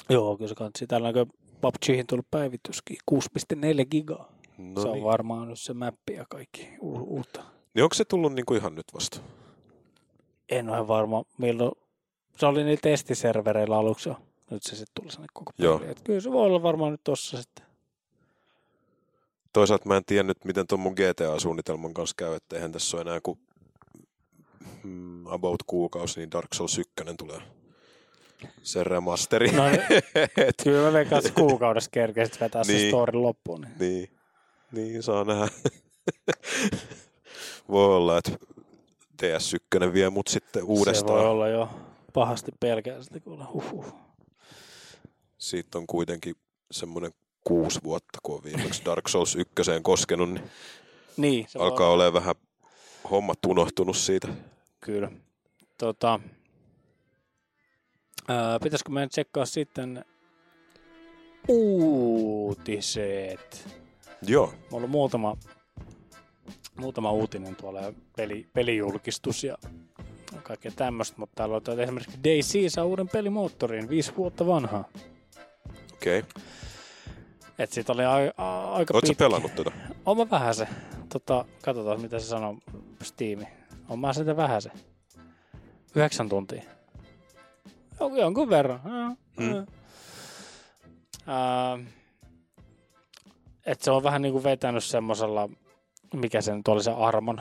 Joo, kyllä se kansi. Täällä on PUBGihin tullut päivityskin. 6,4 gigaa. No se on niin. varmaan nyt se mappi ja kaikki u- uutta. niin onko se tullut niinku ihan nyt vasta? En ole varma, milloin. Se oli niillä testiservereillä aluksi jo. Nyt se sitten tuli sinne koko peli. Kyllä se voi olla varmaan nyt tossa sitten. Toisaalta mä en tiedä nyt, miten tuon mun GTA-suunnitelman kanssa käy, että eihän tässä ole enää kuin mm, about kuukausi, niin Dark Souls 1 tulee. Se remasteri. No niin, *laughs* kyllä mä veikkaan, että kuukaudessa kerkesit vetää niin. se story loppuun. Niin. niin, niin, saa nähdä. *laughs* Voi olla, että DS1 vie mut sitten Se voi uudestaan. olla jo pahasti pelkää sitä kuule. Huhhuh. Siitä on kuitenkin semmoinen kuusi vuotta, kun on viimeksi Dark Souls 1 koskenut, niin Niin, se alkaa olla. olemaan vähän hommat unohtunut siitä. Kyllä. Tota, ää, pitäisikö meidän tsekkaa sitten uutiset? Joo, Mulla on muutama, muutama uutinen tuolla ja peli, pelijulkistus ja kaikkea tämmöistä, mutta täällä on esimerkiksi DayZ saa uuden pelimoottorin, viisi vuotta vanhaa. okei. Okay. Et siitä oli a, a, aika Oletko pitkä. pelannut tätä? Oon mä vähän se. Tota, katsotaan mitä se sanoo Steam. On mä sitä vähän se. Yhdeksän tuntia. Jon- Jonkun verran. Mm. ja. Ää, et se on vähän niinku vetänyt semmosella, mikä se nyt oli se Armon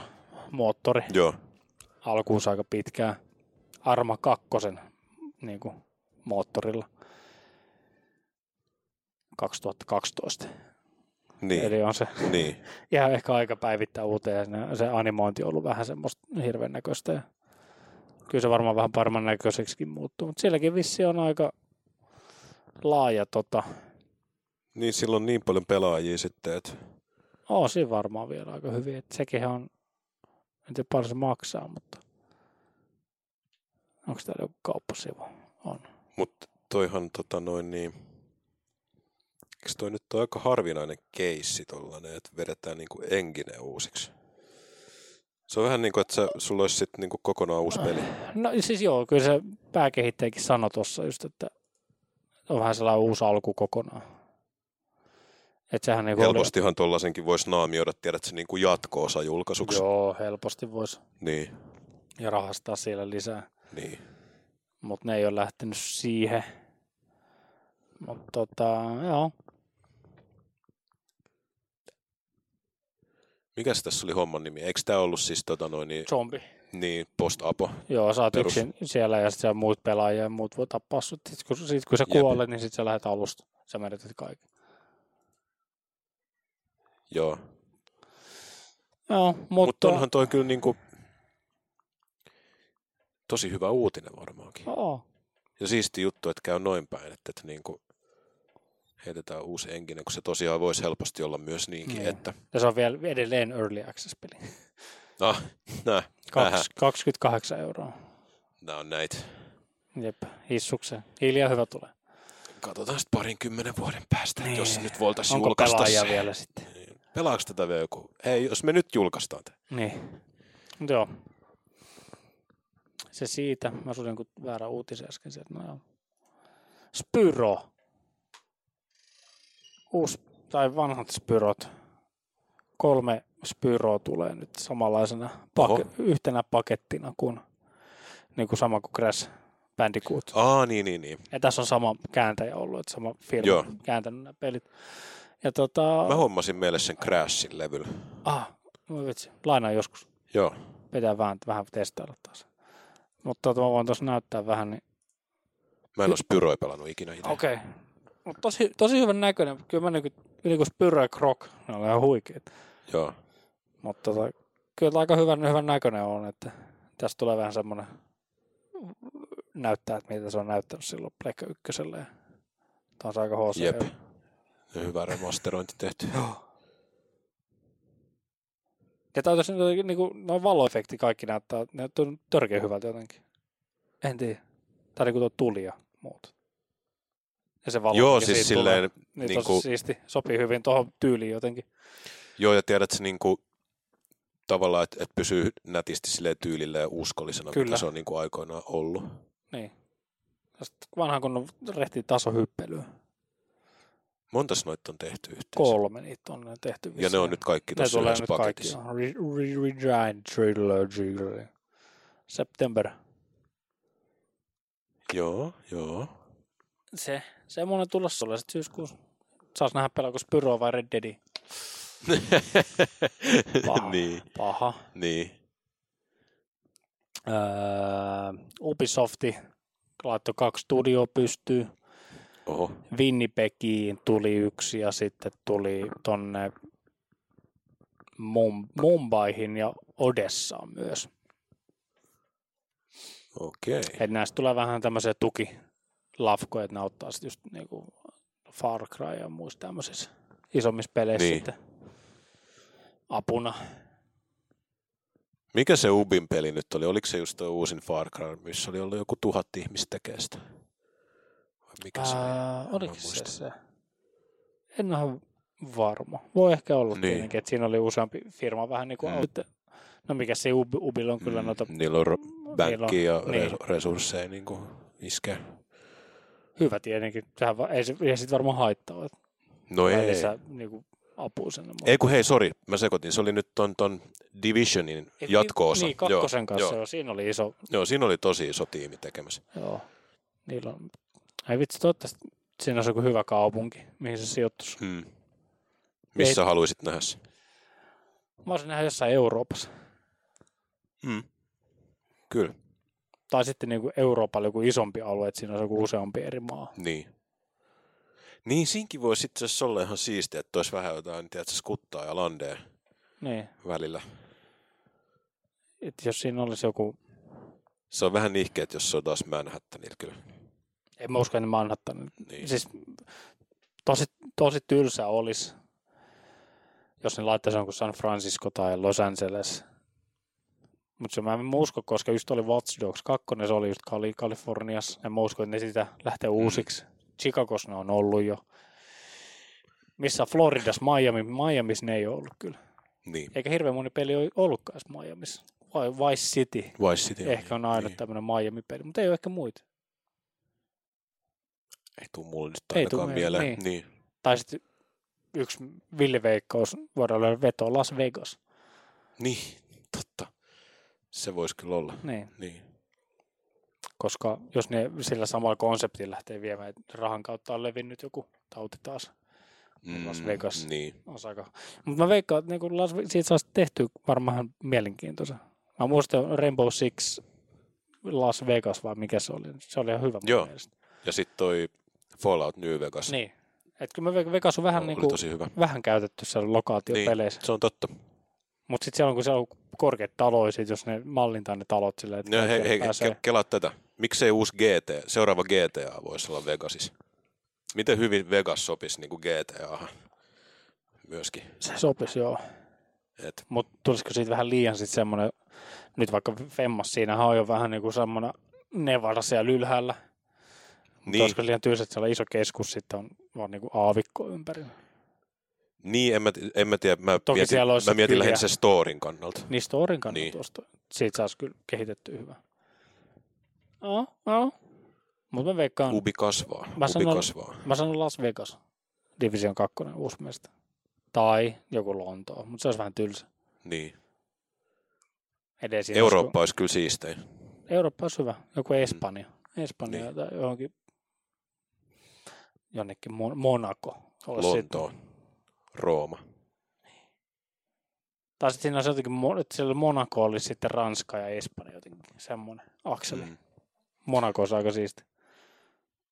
moottori. Joo, Alkuunsa aika pitkään. Arma kakkosen niinku, moottorilla. 2012. niin, Eli on se *laughs* niin. *laughs* ihan ehkä aika päivittää uuteen. ja Se animointi on ollut vähän semmoista hirveän näköistä. Ja kyllä se varmaan vähän paremman näköiseksikin muuttuu. Mutta sielläkin vissi on aika laaja tota. Niin, sillä on niin paljon pelaajia sitten, että On siinä varmaan vielä aika hyvin. Et sekin on, en tiedä paljon se maksaa, mutta onko täällä joku kauppasivu? On. Mutta toihan tota noin niin, eikö toi nyt ole aika harvinainen keissi tollanen, että vedetään niinku engine uusiksi? Se on vähän niin kuin, että sä, sulla olisi sitten niinku kokonaan uusi peli. No siis joo, kyllä se pääkehittäjäkin sanoi tuossa just, että on vähän sellainen uusi alku kokonaan. Että sehän oli- Helpostihan tollasenkin voisi naamioida, tiedät se niinku jatko-osa julkaisuksi. Joo, helposti voisi Niin, ja rahastaa siellä lisää. niin. Mutta ne ei ole lähtenyt siihen. Mutta tota, joo. Mikäs tässä oli homman nimi? Eikö tämä ollut siis tota noin niin, Zombi. niin post-apo? Joo, sä oot Perus. yksin siellä ja sitten muut pelaajia ja muut voi tappaa sut. Sitten kun, sit, kun sä Jep. kuolet, niin sitten sä lähdet alusta. Sä menetät kaiken. Joo. Joo, Mutta mutta... Mut onhan toi kyllä niinku tosi hyvä uutinen varmaankin. Joo. Ja siisti juttu, että käy noin päin, että, että niin kuin heitetään uusi enkinen, kun se tosiaan voisi helposti olla myös niinkin, Niin. että Ja se on vielä edelleen Early Access-peli. no, nää. Kaks, 28 euroa. nää on näitä. Jep, hissukseen. Hiljaa hyvä tulee. Katsotaan sitten parin kymmenen vuoden päästä, niin. Niin. jos nyt voitaisiin Onko julkaista se. vielä sitten? Pelaako tätä vielä joku? Hei, jos me nyt julkaistaan tämä. Niin. Joo. Se siitä. Mä sulin jonkun väärä uutisen äsken sieltä. No joo. Spyro. Uusi, tai vanhat Spyrot. Kolme Spyroa tulee nyt samanlaisena pake, yhtenä pakettina kuin, niin kuin sama kuin Crash Bandicoot. Aa, niin, niin, niin. Ja tässä on sama kääntäjä ollut, että sama firma Joo. kääntänyt nämä pelit. Ja tota... Mä hommasin meille sen Crashin levyllä. Ah, vitsi. Lainaan joskus. Joo. Pitää vähän, vähän testailla taas. Mutta tota, mä voin tuossa näyttää vähän. Niin... Mä en ole Spyroi pelannut ikinä itse. Okei. Okay. Mutta tosi, tosi hyvän näköinen. Kyllä mä niinku, niinku Spyro ja Krok, ne on ihan huikeet. Joo. Mutta tota, kyllä aika hyvän, hyvän näköinen on, että tästä tulee vähän semmoinen näyttää, että mitä se on näyttänyt silloin Pleikka ykkösellä. Ja Tämä on aika HC. Jep. Ja hyvä remasterointi tehty. Ja tämä on tosi, niinku, noin valoefekti kaikki näyttää, ne on törkeä hyvältä jotenkin. En tiedä. Tai niinku tuo tuli ja muut. Ja se valo, Joo, siis siitä silleen, tulee, niin niinku- tosi siisti. Sopii hyvin tuohon tyyliin jotenkin. joo ja tiedät se niinku, tavallaan, että et pysyy nätisti silleen tyylillä ja uskollisena, Kyllä. mitä se on niinku aikoinaan ollut. Niin. Ja sit vanhan kunnon rehti tasohyppelyä. Montas noita on tehty yhteensä? Kolme niitä on tehty. Ja ne on nyt kaikki tuossa yhdessä kaikki. paketissa. joo. Re- Re- Regiant Trilogy. September. Joo, joo. Se, semmoinen tulossa tulee sitten syyskuussa. Saas nähdä pelaako Spyroa vai Red Deadi. *laughs* Paha. niin, Paha. niin. Öö, Ubisofti laittoi kaksi studioa pystyy. Oho. Winnipegiin tuli yksi ja sitten tuli tonne Mum- Mumbaihin ja Odessaan myös. Okei. Et näistä tulee vähän tämmöisiä tukilafkoja, että ne auttaa sitten just niinku Far Cry ja muissa tämmöisissä isommissa peleissä Niin. sitten apuna. Mikä se Ubin peli nyt oli? Oliko se just tuo uusin Far Cry, missä oli ollut joku tuhat ihmistä tekee sitä? Mikä se Ää, oli? oliko se se? En ole varma. Voi ehkä olla Niin. niin. tietenkin, että siinä oli useampi firma vähän niin kuin Mm. mm. No mikä se Ubi, Ubilla on kyllä Mm, noita Niillä on ro- ja niin. re- resursseja niin kuin iskee. hyvä tietenkin. Sehän va- ei, se, ei sit varmaan haittaa, että No ei. lisää niin kuin, apua sinne. Ei kun hei, sori, mä sekoitin. Se oli nyt ton, ton Divisionin Et jatko-osa. Niin, kakkosen joo, kanssa, joo. siinä oli iso, joo, siinä oli tosi iso tiimi tekemässä. joo. Niillä on, ei vitsi, toivottavasti siinä olisi joku hyvä kaupunki, mihin se sijoittuisi. Hmm. Missä Ei- haluaisit nähdä se? Mä olisin nähdä jossain Euroopassa. Hmm. Kyllä, Tai sitten niin kuin Euroopalla joku isompi alue, että siinä olisi joku useampi eri maa. niin. Niin, siinkin voisi itse asiassa olla ihan siistiä, että olisi vähän jotain, tiedätkö, skuttaa ja landea Niin, välillä. että jos siinä olisi joku, Se on vähän nihkeä, että jos se on taas Manhattanilla kyllä. En mä usko, että Manhattan. Niin. Siis tosi, tosi tylsä olisi, jos ne laittaisi jonkun San Francisco tai Los Angeles. Mutta se mä en usko, koska just oli Watch Dogs 2, se oli just Kali- Kaliforniassa. En mä usko, että ne sitä lähtee uusiksi. Chicagos ne on ollut jo. Missä Floridas, Miami, Miamiissa ne ei ole ollut kyllä. Niin. Eikä hirveän moni peli ole ollutkaan. Vai Vice City Vice City ehkä on aina niin. tämmöinen Miami-peli, mutta ei ole ehkä muita. Ei tuu mulle nyt Ei tuu ainakaan mieleen, mieleen. Niin. Tai sitten yksi villiveikkaus voidaan olla veto Las Vegas. niin, totta. Se voisi kyllä olla. Niin, Niin. koska jos ne sillä samalla konseptilla lähtee viemään, että rahan kautta on levinnyt joku tauti taas. Las Vegas. Niin. On aika... Mutta mä veikkaan, että niin Las... siitä saisi tehty varmaan mielenkiintoisen. Mä muistan Rainbow Six Las Vegas vai mikä se oli. Se oli ihan hyvä Joo. mielestä. Ja sitten toi Fallout New Vegas Niin. Et kyllä veik- Vegas on vähän, oli niin kuin, vähän käytetty siellä lokaatiopeleissä. Se on totta. Mutta sitten siellä on, kun siellä on korkeat taloja, sit jos ne mallintaa ne talot silleen, että Ja hei, hei, pääsee. ke- kelaa tätä. miksei uusi GT, seuraava GTA voisi olla Vegasissa? Miten hyvin Vegas sopisi niin kuin GTA myöskin? Se sopisi, joo. Et, Mutta tulisiko siitä vähän liian sitten semmoinen, nyt vaikka Femmas, siinähän on jo vähän niin kuin semmoinen Nevada siellä ylhäällä. Niin. niin, Olisiko liian tylsä, että siellä on iso keskus, sitten on vaan niin kuin aavikko ympäri. niin en, mä, en mä tiedä, mä Toki mietin, siellä olisi mä mietin lähinnä sen storin kannalta. Niin storin kannalta Niin. tuosta, siitä saisi kyllä kehitetty hyvä. Joo, joo. Mutta mä veikkaan, Ubi kasvaa, Mä Ubi sanon- kasvaa. mä sanon Las Vegas, Division 2 uusi mesta. Tai joku Lontoo, mutta se olisi vähän tylsä. Niin. Edes Eurooppa olisi kyllä siistein. Eurooppa olisi hyvä. Joku Espanja. Espanja Niin. tai johonkin jonnekin Mon- Monaco. Lontoo, Rooma. Tai sitten siinä olisi jotenkin, Mo- että siellä Monaco olisi sitten Ranska ja Espanja jotenkin. Semmoinen akseli. Mm. Monaco olisi aika siisti.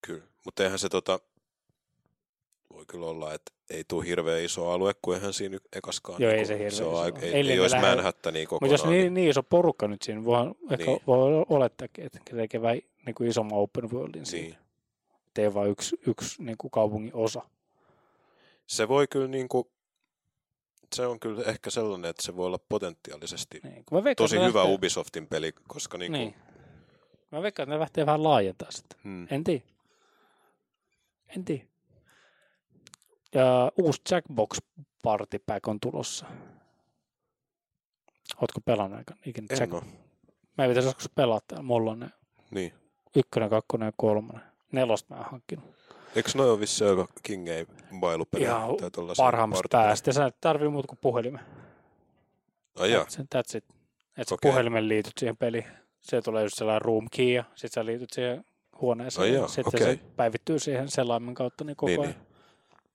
kyllä, mutta eihän se tota, voi kyllä olla, että ei tule hirveän iso alue, kun eihän siinä ekaskaan. Joo, ei niinku- se hirveän se on iso aika, ei, ei ne olisi lähde- Manhattania Mutta kokonaan. jos niin, niin iso porukka nyt siinä, voi, ehkä Niin. voi olettaa, että tekee vähän niin kuin isomman open worldin siinä. niin. Että ei ole vain yksi, yksi niin kuin kaupungin osa. Se voi kyllä niinku, se on kyllä ehkä sellainen, että se voi olla potentiaalisesti Niin. Veikkaan, tosi hyvä lähtee- Ubisoftin peli, koska niinku, Niin. Mä veikkaan, että ne lähtee vähän laajentaa sitä. hmm, En tiedä. En tiedä. Ja uusi Jackbox Party Pack on tulossa. Ootko pelannut aika ikinä en Jack? Mä en pitäisi joskus täällä. Mulla on ne Niin. ykkönen, kakkonen ja kolmonen. Nelosta mä oon hankkinut. Eikö noin ole vissi aika King ei bailupelejä? Ihan Parhaimmasta partipelejä? päästä. Sä et tarvii muuta kuin puhelimen. Ai jaa, That's it. That's it. Okei. puhelimen liityt siihen peliin. Se tulee just sellainen room key ja sit sä liityt siihen huoneeseen. Ai ja joo, sitten okei. se päivittyy siihen selaimen kautta niin koko niin, ajan. niin.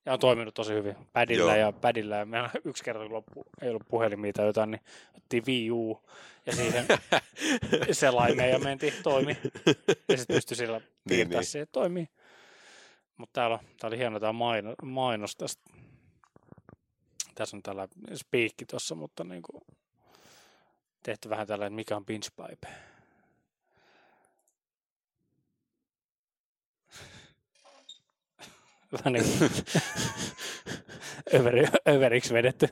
Ja on toiminut tosi hyvin. Padilla Joo. ja padilla. Ja meillä yksi kerta, kun loppu, ei ollut puhelimia tai jotain, niin otettiin Wii U ja siihen *laughs* selaimeen ja mentiin, toimi. Ja sitten pystyi sillä piirtämään niin. siihen, toimii. Mutta täällä, tää oli hieno tämä maino, mainos tästä. Tässä on tällä spiikki tuossa, mutta niin kuin tehty vähän tällä, että mikä on pinch pipe. Vähän niin överi, överiksi vedetty.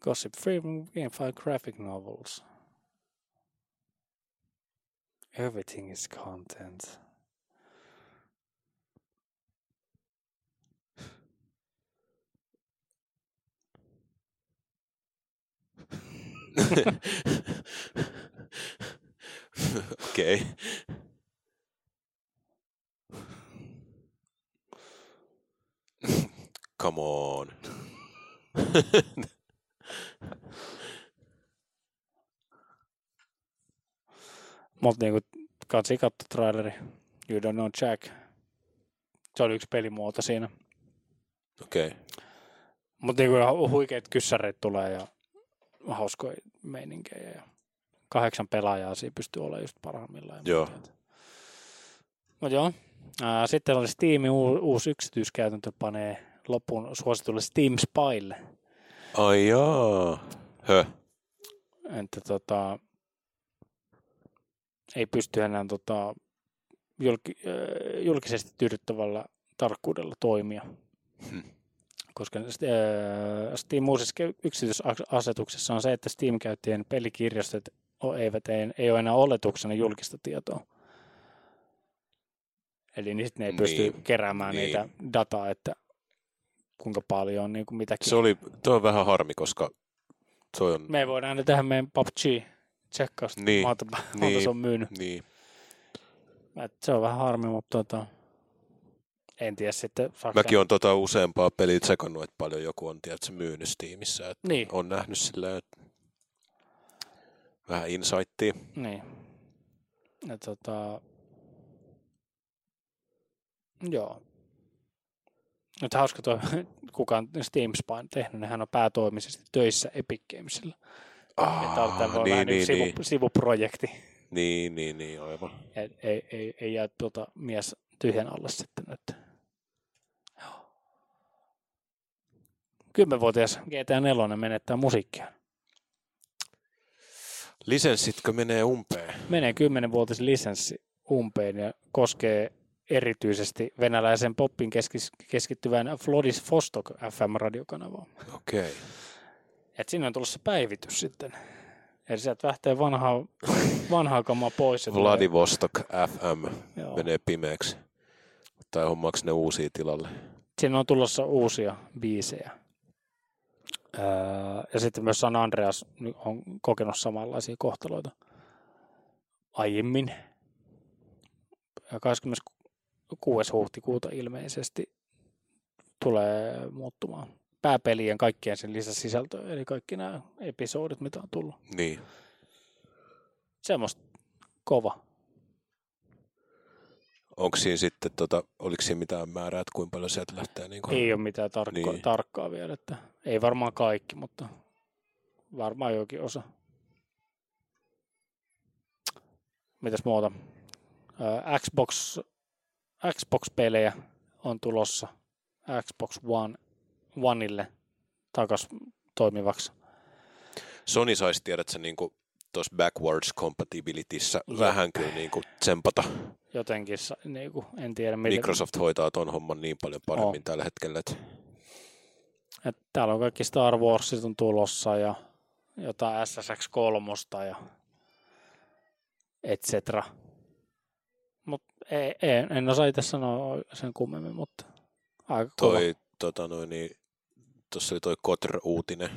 Gossip free graphic novels. Everything is content. *laughs* *laughs* Okei. Come on. *laughs* Mutta niinku kansi katto traileri. You don't know Jack. Se oli yksi pelimuoto siinä. Okei. Mutta niinku ihan huikeat kyssäreet tulee ja hauskoja meininkejä. Ja kahdeksan pelaajaa siinä pystyy olemaan just parhaimmillaan. Joo. Mutta joo. Sitten oli Steamin uu- uusi yksityiskäytäntö panee lopun suositulle Steam Spylle. Ai jaa. Hö. Että tota, ei pysty enää tota, julki, äh, julkisesti tyydyttävällä tarkkuudella toimia. Hmm. Koska äh, Steam uusissa yksityisasetuksessa on se, että Steam-käyttäjien pelikirjastot eivät, ei, ei ole enää oletuksena julkista tietoa. Eli niin ne ei pysty Niin. keräämään Niin. niitä dataa, että kuinka paljon on niin kuin mitäkin. Se oli, toi on vähän harmi, koska toi on, Me voidaan nyt tehdä meidän PUBG tsekkausta, Niin. monta Niin. se on myynyt. niin. Et se on vähän harmi, mutta tota, en tiedä sitten. Saako Mäkin on tota useampaa peliä tsekannut, että paljon joku on tiedätkö, myynyt Steamissa. Että Niin, on nähnyt sillä, että vähän insightia. niin. Ja tota, joo. Nyt hauska tuo, *laughs* kuka on Steam Spine tehnyt, niin hän on päätoimisesti töissä Epic Gamesilla. Että on tämä niin, vähän niin, niin, sivu, niin, sivuprojekti. niin, niin, niin, aivan. Ei, ei, ei, ei jää tuota mies tyhjän alle sitten nyt. Joo. Kymmenvuotias GTA 4 menettää musiikkia. Lisenssitkö menee umpeen? Menee 10-vuotis lisenssi umpeen ja koskee erityisesti venäläisen poppin keskis- keskittyvän Flodis Vostok FM-radiokanavaa. Okei. Okay. Et sinne on tulossa päivitys sitten. Eli sieltä lähtee vanhaa, vanhaa kamaa pois. ja tulee- Vladivostok FM Joo. menee pimeäksi. Tai hommaako ne uusia tilalle? Siinä on tulossa uusia biisejä. Ja sitten myös San Andreas on kokenut samanlaisia kohtaloita aiemmin. Ja 26. huhtikuuta ilmeisesti tulee muuttumaan pääpelien kaikkien sen lisäsisältöä, eli kaikki nämä episodit, mitä on tullut. Niin. Semmoista kova. Onko siinä sitten, tota, oliko siinä mitään määrää, että kuinka paljon sieltä lähtee? Niin kuin... Ei ole mitään tarkko- Niin. tarkkaa vielä, että ei varmaan kaikki, mutta varmaan jokin osa. Mitäs muuta? Xbox, Xbox-pelejä on tulossa Xbox One, Oneille takas toimivaksi. Sony saisi tiedä, että se niin tuossa backwards compatibilityssä Jep. vähän kyllä niin kuin tsempata. Jotenkin, sa- niinku, en tiedä miten. Microsoft hoitaa ton homman niin paljon paremmin Oh. tällä hetkellä, että Et täällä on kaikki Star Warsit on tulossa ja jotain SSX3 ja et cetera. Mut ei, ei, en osaa itse sanoa sen kummemmin, mutta aika kova. toi, tota noin, niin, tuossa oli toi Kotr-uutinen,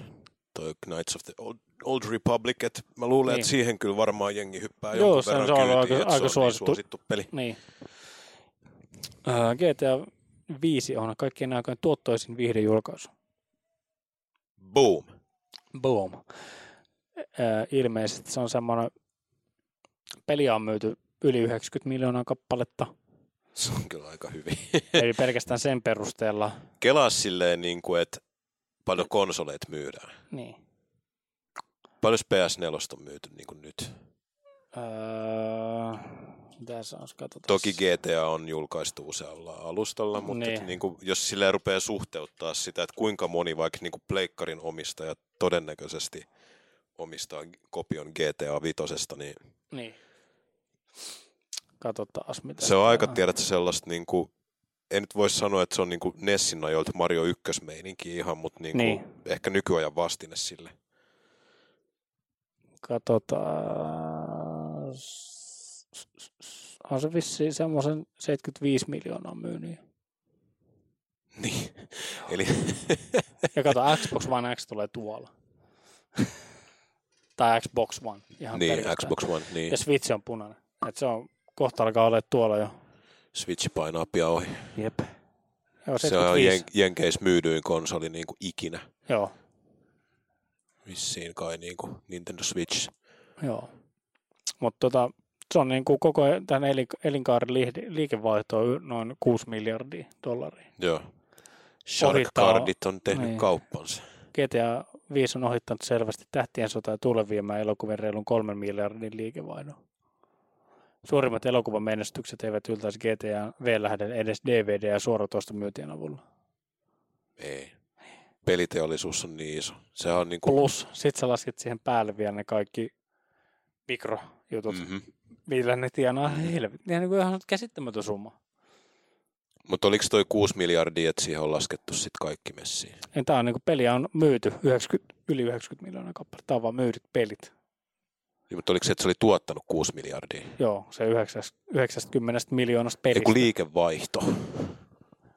toi Knights of the Old, Old Republic, että mä luulen, Niin. että siihen kyllä varmaan jengi hyppää Joo, jonkun verran se on kyytiin, aika- aika se on niin suosittu. suosittu peli. Niin. Ää, GTA 5 on kaikkien aikojen tuottoisin viihdejulkaisu. Boom. Boom. Ää, ilmeisesti se on semmoinen, peliä on myyty yli 90 miljoonaa kappaletta. Se on kyllä aika hyvin. Eli pelkästään sen perusteella. Kelaa silleen, niin kuin, että paljon konsoleita myydään. Niin. Paljon PS4 on myyty niin kuin nyt. Öö, on, katsotaan. Toki GTA on julkaistu usealla alustalla, mutta Niin. niin. Niin kuin, jos sille rupeaa suhteuttaa sitä, että kuinka moni vaikka niin kuin pleikkarin omistaja todennäköisesti omistaa kopion GTA Vitosesta, niin Niin. Katsotaan, mitä se on aika, tiedätkö, sellaista, niin kuin, en nyt voi sanoa, että se on niin kuin Nessin ajoilta Mario 1 meininki ihan, mutta niin kuin, Niin. ehkä nykyajan vastine sille. Katsotaan. On se vissiin semmoisen 75 miljoonaa myynyt. *laughs* Niin. Eli Ja kato, Xbox One X tulee tuolla. tai Xbox One. Ihan niin, pelkästään. Xbox One, niin. Ja Switch on punainen. Et se on kohta alkaa olla tuolla jo. Switch painaa pian ohi. Jep. Joo, Se on 75. jen, Jenkeis myydyin konsoli niin kuin ikinä. Joo, Vissiin kai niin kuin Nintendo Switch. joo. Mutta tota, se on niin kuin koko tämän elin, elinkaaren liike- liikevaihto on noin 6 miljardia dollaria. Joo. Shark Ohittaa- Cardit on tehnyt niin. kauppansa. GTA 5 on ohittanut selvästi tähtien sota ja tuleviemään elokuvien reilun kolmen miljardin liikevaihdon. Suurimmat elokuvan menestykset eivät yltäisi GTA V-lähden edes DVD- ja suoratoista myytien avulla. Ei. Peliteollisuus on niin iso. Se on niin kuin, Plus, sit sä laskit siihen päälle vielä ne kaikki mikrojutut, mm. mm-hmm. millä ne tienaa helvetin. Ihan, niin kuin ihan käsittämätön summa. Mutta oliko toi 6 miljardia, että siihen on laskettu sitten kaikki messiin? Tää on niin kuin peliä on myyty 90, yli 90 miljoonaa kappaletta. Tää on vaan myydyt pelit. Niin, mutta oliko se, että se oli tuottanut 6 miljardia? Joo, se 9, 90 miljoonasta pelistä. kun liikevaihto.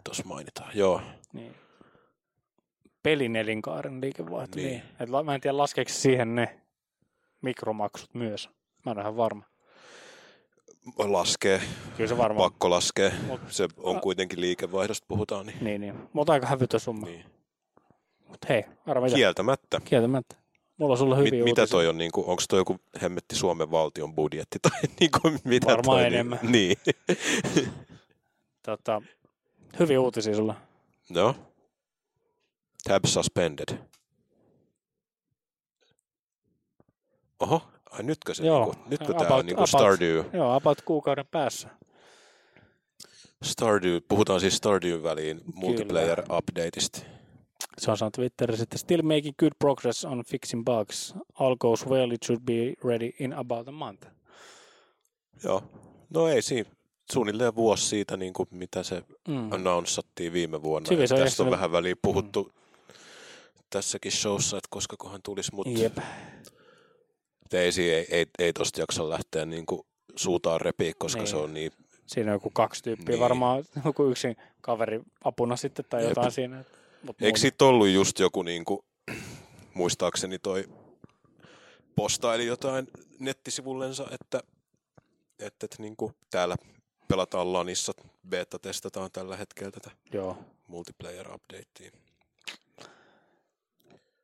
Tuossa mainitaan. Joo. Niin. Pelin elinkaaren liikevaihto. Niin. Niin. Et mä en tiedä, laskeeko siihen ne mikromaksut myös. Mä en ole ihan varma. Laskee. Kyllä se varmaan. Pakko laskee. Mut, Se on kuitenkin liikevaihdosta puhutaan. Niin. niin, niin. Mutta aika hävytön summa. Niin. niin. Mutta hei, arva mitä? Kieltämättä. Kieltämättä. Mulla on sulle hyviä Mit, mitä toi on, niin onko toi joku hemmetti Suomen valtion budjetti *laughs* tai niin kuin, mitä Varmaan toi, enemmän. Niin. niin. *laughs* Tota, hyviä uutisia sulle. no. Tab suspended. Oho, ai nytkö se, Joo, niinku, nytkö about- tämä on niinku about. Stardew, Joo, about kuukauden päässä. Stardew, puhutaan siis Stardew väliin multiplayer updateista. Se on sanonut Twitterissä, että still making good progress on fixing bugs. All goes well, it should be ready in about a month. Joo. No ei siinä. Suunnilleen vuosi siitä, niin kuin mitä se Mm. announcattiin viime vuonna. Se on tästä on ehtinyt- vähän väliin puhuttu tässäkin showssa, että koska kohan tulisi, mutta Jep. ei, ei, ei, ei tosta jaksa lähteä niin kuin suutaan repiä, koska Niin. se on niin Siinä on joku kaksi tyyppiä, Niin. varmaan *laughs* joku yksin kaveri apuna sitten tai Jep. jotain siinä. Mut Eikö siitä ollut just joku, niin kuin, *clears throat* muistaakseni toi postaili jotain nettisivullensa, että, että, että niin kuin täällä pelataan LANissa, beta-testataan tällä hetkellä tätä Joo, multiplayer-updatea.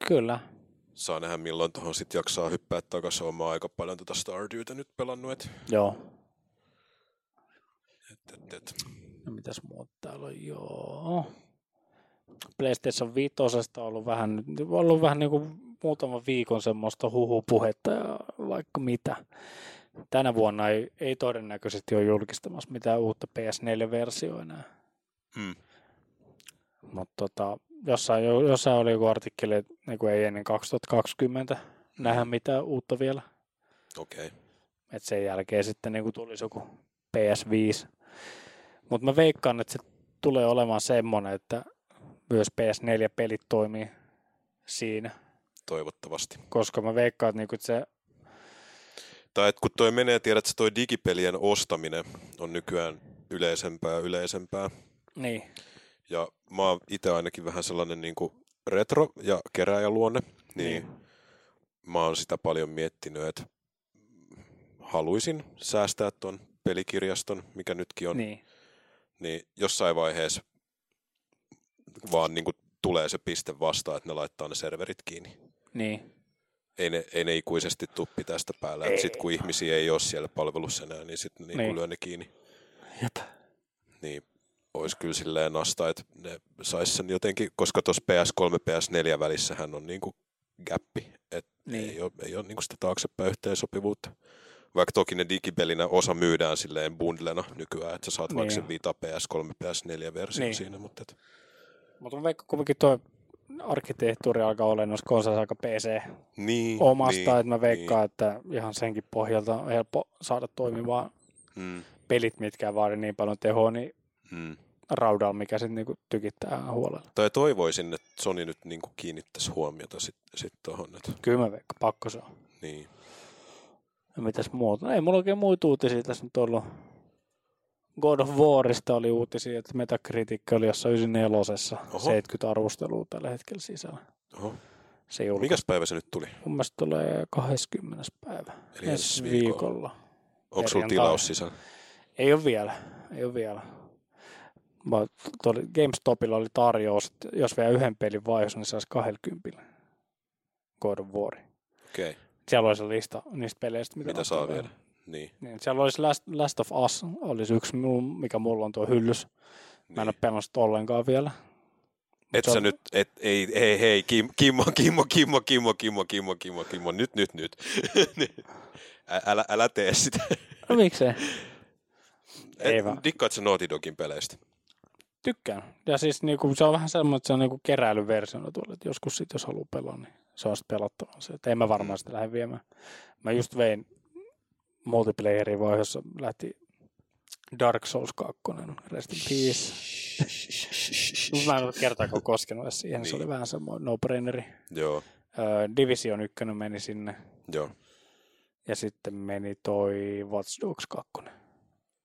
kyllä. Saa nähdä milloin tuohon sitten jaksaa hyppää takaisin. Olen aika paljon tuota Stardewtä nyt pelannut, et, Joo. et, et, et. No mitäs muuta täällä on? Joo. PlayStation 5 on ollut vähän, ollut vähän niin kuin muutaman viikon semmoista huhupuhetta ja vaikka mitä. Tänä vuonna ei, ei todennäköisesti ole julkistamassa mitään uutta PS4-versioa enää. Mm. Mutta tota, jossain, jossain oli joku artikkeli, että niin ei ennen 2020 nähdä mitään uutta vielä. Okei. Okay. että sen jälkeen sitten niin tulisi joku PS5. Mutta mä veikkaan, että se tulee olemaan semmoinen, että myös PS4-pelit toimii siinä, Toivottavasti. koska mä veikkaan, että, niinku, että se, Tai että kun toi menee, tiedät, että toi digipelien ostaminen on nykyään yleisempää ja yleisempää. niin, Ja mä oon itse ainakin vähän sellainen niin kuin retro- ja keräjäluonne, niin, Niin. mä oon sitä paljon miettinyt, että haluaisin säästää ton pelikirjaston, mikä nytkin on, niin, niin jossain vaiheessa vaan niin kuin tulee se piste vastaan, että ne laittaa ne serverit kiinni. niin, Ei ne, ei ne ikuisesti tuppi tästä päällä. Sitten kun ihmisiä ei ole siellä palvelussa enää, niin sitten niin Niin. lyö ne kiinni. jep, niin olisi kyllä silleen nasta, että ne sais sen jotenkin, koska tuossa PS3 PS4 välissähän on niinku gappi, että Niin. ei ole, ei ole niinku sitä taaksepäin yhteensopivuutta. Vaikka toki ne digipelinä osa myydään silleen bundlena nykyään, että sä saat niin. vaikka sen Vita PS3 PS4 versio Niin. niin. siinä, mutta et, mutta mä veikkaan kuitenkin tuo arkkitehtuuri alkaa olla noissa konsolissa aika PC niin, omasta, niin, että mä veikkaan, että ihan senkin pohjalta on helppo saada toimivaa Mm, pelit, mitkä vaadi niin paljon tehoa, niin mm. raudalla, mikä sitten niinku tykittää huolella. Tai toivoisin, että Sony nyt niinku kiinnittäisi huomiota sitten sit tuohon, että Kyllä mä veikkaan, pakko se on. niin. Ja mitäs muuta? No ei mulla oikein muita uutisia tässä nyt ollut. God of Warista oli uutisia, että Metacritic oli jossain 94 Oho. 70 arvostelua tällä hetkellä sisällä. Oho. Se julkaisi. Mikäs päivä se nyt tuli? Mun mielestä tulee 20. päivä. Eli ensi viikolla. viikolla. Onko sulla tilaus sisällä? Ei ole vielä. Ei ole vielä. Mä, tuolla GameStopilla oli tarjous, että jos vielä yhden pelin vaihos, niin saisi 20 God of War. Okei, okay. Siellä olisi lista niistä peleistä, mitä, mitä saa vielä? Niin. Niin, siellä olisi Last, Last of Us, olisi yksi, mikä mulla on tuo hyllys. Mä en ole niin. pelannut sitä ollenkaan vielä. Et sä nyt, et, ei, hei, hei, Kim, Kimmo, Kimmo, Kimmo, Kimmo, Kimmo, Kimmo, Kimmo, Kimmo, nyt, nyt, nyt. Älä, älä tee sitä. No miksei? Ei Et, vaan. Dikkaat sä Naughty Dogin peleistä? Tykkään. Ja siis niinku, se on vähän semmoinen, että se on niinku keräilyversiona tuolla, että joskus sit, jos haluaa pelaa, niin se on sitten pelattava. Se, että en mä varmaan sitä lähde viemään. Mä just vein multiplayerin vaiheessa lähti Dark Souls 2, Rest in Peace. Mä en ole kertaakaan koskenut edes siihen, se Niin. oli vähän semmoinen no-braineri. Joo, Division 1 meni sinne. joo. Ja sitten meni toi Watch Dogs 2.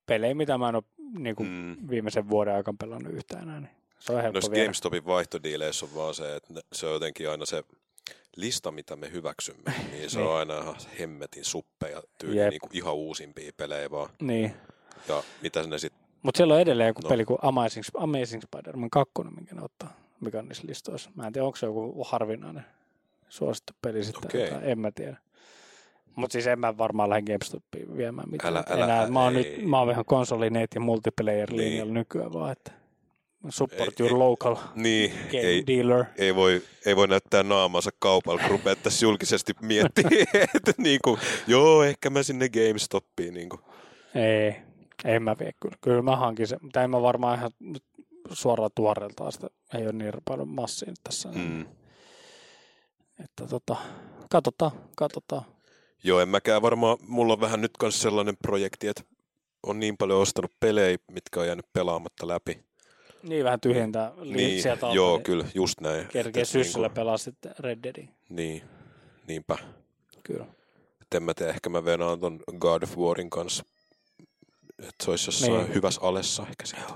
Pelejä, mitä mä en ole niin kuin Mm. viimeisen vuoden aikana pelannut yhtään enää. Niin se on helppo Noissa. GameStopin vaihtodiileissä on vaan se, että se on jotenkin aina se lista, mitä me hyväksymme, *laughs* niin se Niin. on aina ihan hemmetin suppeja tyyli, Jep. niin kuin ihan uusimpia pelejä vaan. Niin. Ja mitä ne sitten, Mutta siellä on edelleen joku No. peli kuin Amazing, Amazing Spider-Man 2, minkä ne ottaa, mikä on niissä listoissa. Mä en tiedä, onko se joku harvinainen suosittu peli sitten. Okay. En mä tiedä. Mutta siis en mä varmaan lähde GameStopiin viemään mitään. Älä- älä- enää. Mä oon, nyt, ei. mä oon ihan konsolineet ja multiplayer linjalla Niin. nykyään vaan, että support your ei- local niin, game ei, dealer. ei voi, ei voi näyttää naamansa kaupalla, kun rupeat tässä julkisesti miettimään, *laughs* että niin kuin, joo, ehkä mä sinne GameStopiin. Niin kuin. Ei, en mä vie kyllä. Kyllä mä hankin sen, mutta en mä varmaan ihan nyt suoraan tuoreeltaan sitä ei ole niin paljon massia tässä. Mm. Että tota, katsotaan, katsotaan. Joo, en mäkään varmaan, mulla on vähän nyt myös sellainen projekti, että on niin paljon ostanut pelejä, mitkä on jäänyt pelaamatta läpi. Niin vähän tyhjentää Niin, sieltä alta, joo, niin kyllä, just näin. Kerkee Et syssyllä niinku- pelaa sitten Red Deadin. Niin, niinpä. Kyllä. Et en mä tiedä, ehkä mä venaan ton God of Warin kanssa, että se olisi jossain Niin. hyvässä alessa ehkä sieltä.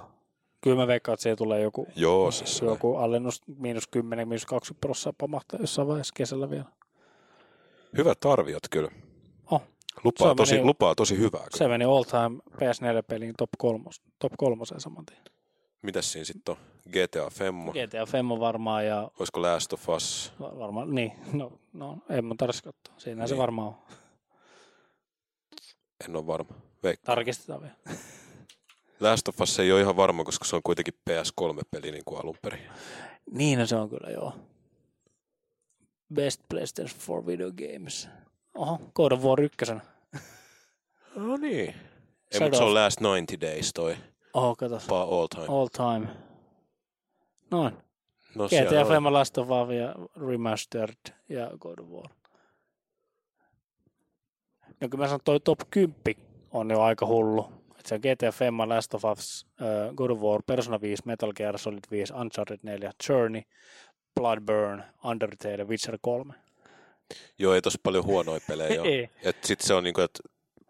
Kyllä mä veikkaan, että siihen tulee joku, Joo, siis joku alennus miinus 10, miinus 20 prosenttia pamahtaa jossain vaiheessa kesällä vielä. hyvät arviot kyllä. Oh. Lupaa Se tosi, meni- lupaa tosi hyvää. Kyllä. Se meni all time PS4-peliin top, kolmos, top kolmoseen saman tien. Mitäs siinä sitten on? GTA Femmo? GTA Femmo varmaan ja Olisiko Last of Us? va- varmaan, niin, no, no en mä tarvitsisi katsoa. Siinä se Niin. varmaan on. En ole varma. Veikka. Tarkistetaan vielä. *laughs* Last of Us ei ole ihan varma, koska se on kuitenkin PS3-peli niin kuin alun perin. Niin, no se on kyllä joo. Best PlayStation for Video Games. Oho, God of War 1. No niin. Ei, mutta se on Last 90 Days toi. Oho, katos. Pa all time. All time. Noin. No, GTA on. Femma Last of Us ja Remastered ja God of War. No kyllä mä sanon, toi top 10 on jo aika hullu. Et se on GTA Femma, Last of Us, uh, God of War, Persona 5, Metal Gear Solid 5, Uncharted 4, Journey, Bloodburn, Undertale ja Witcher 3. Joo, ei tossa paljon huonoja pelejä *laughs* ole. Ei. Et sit se on niinku, että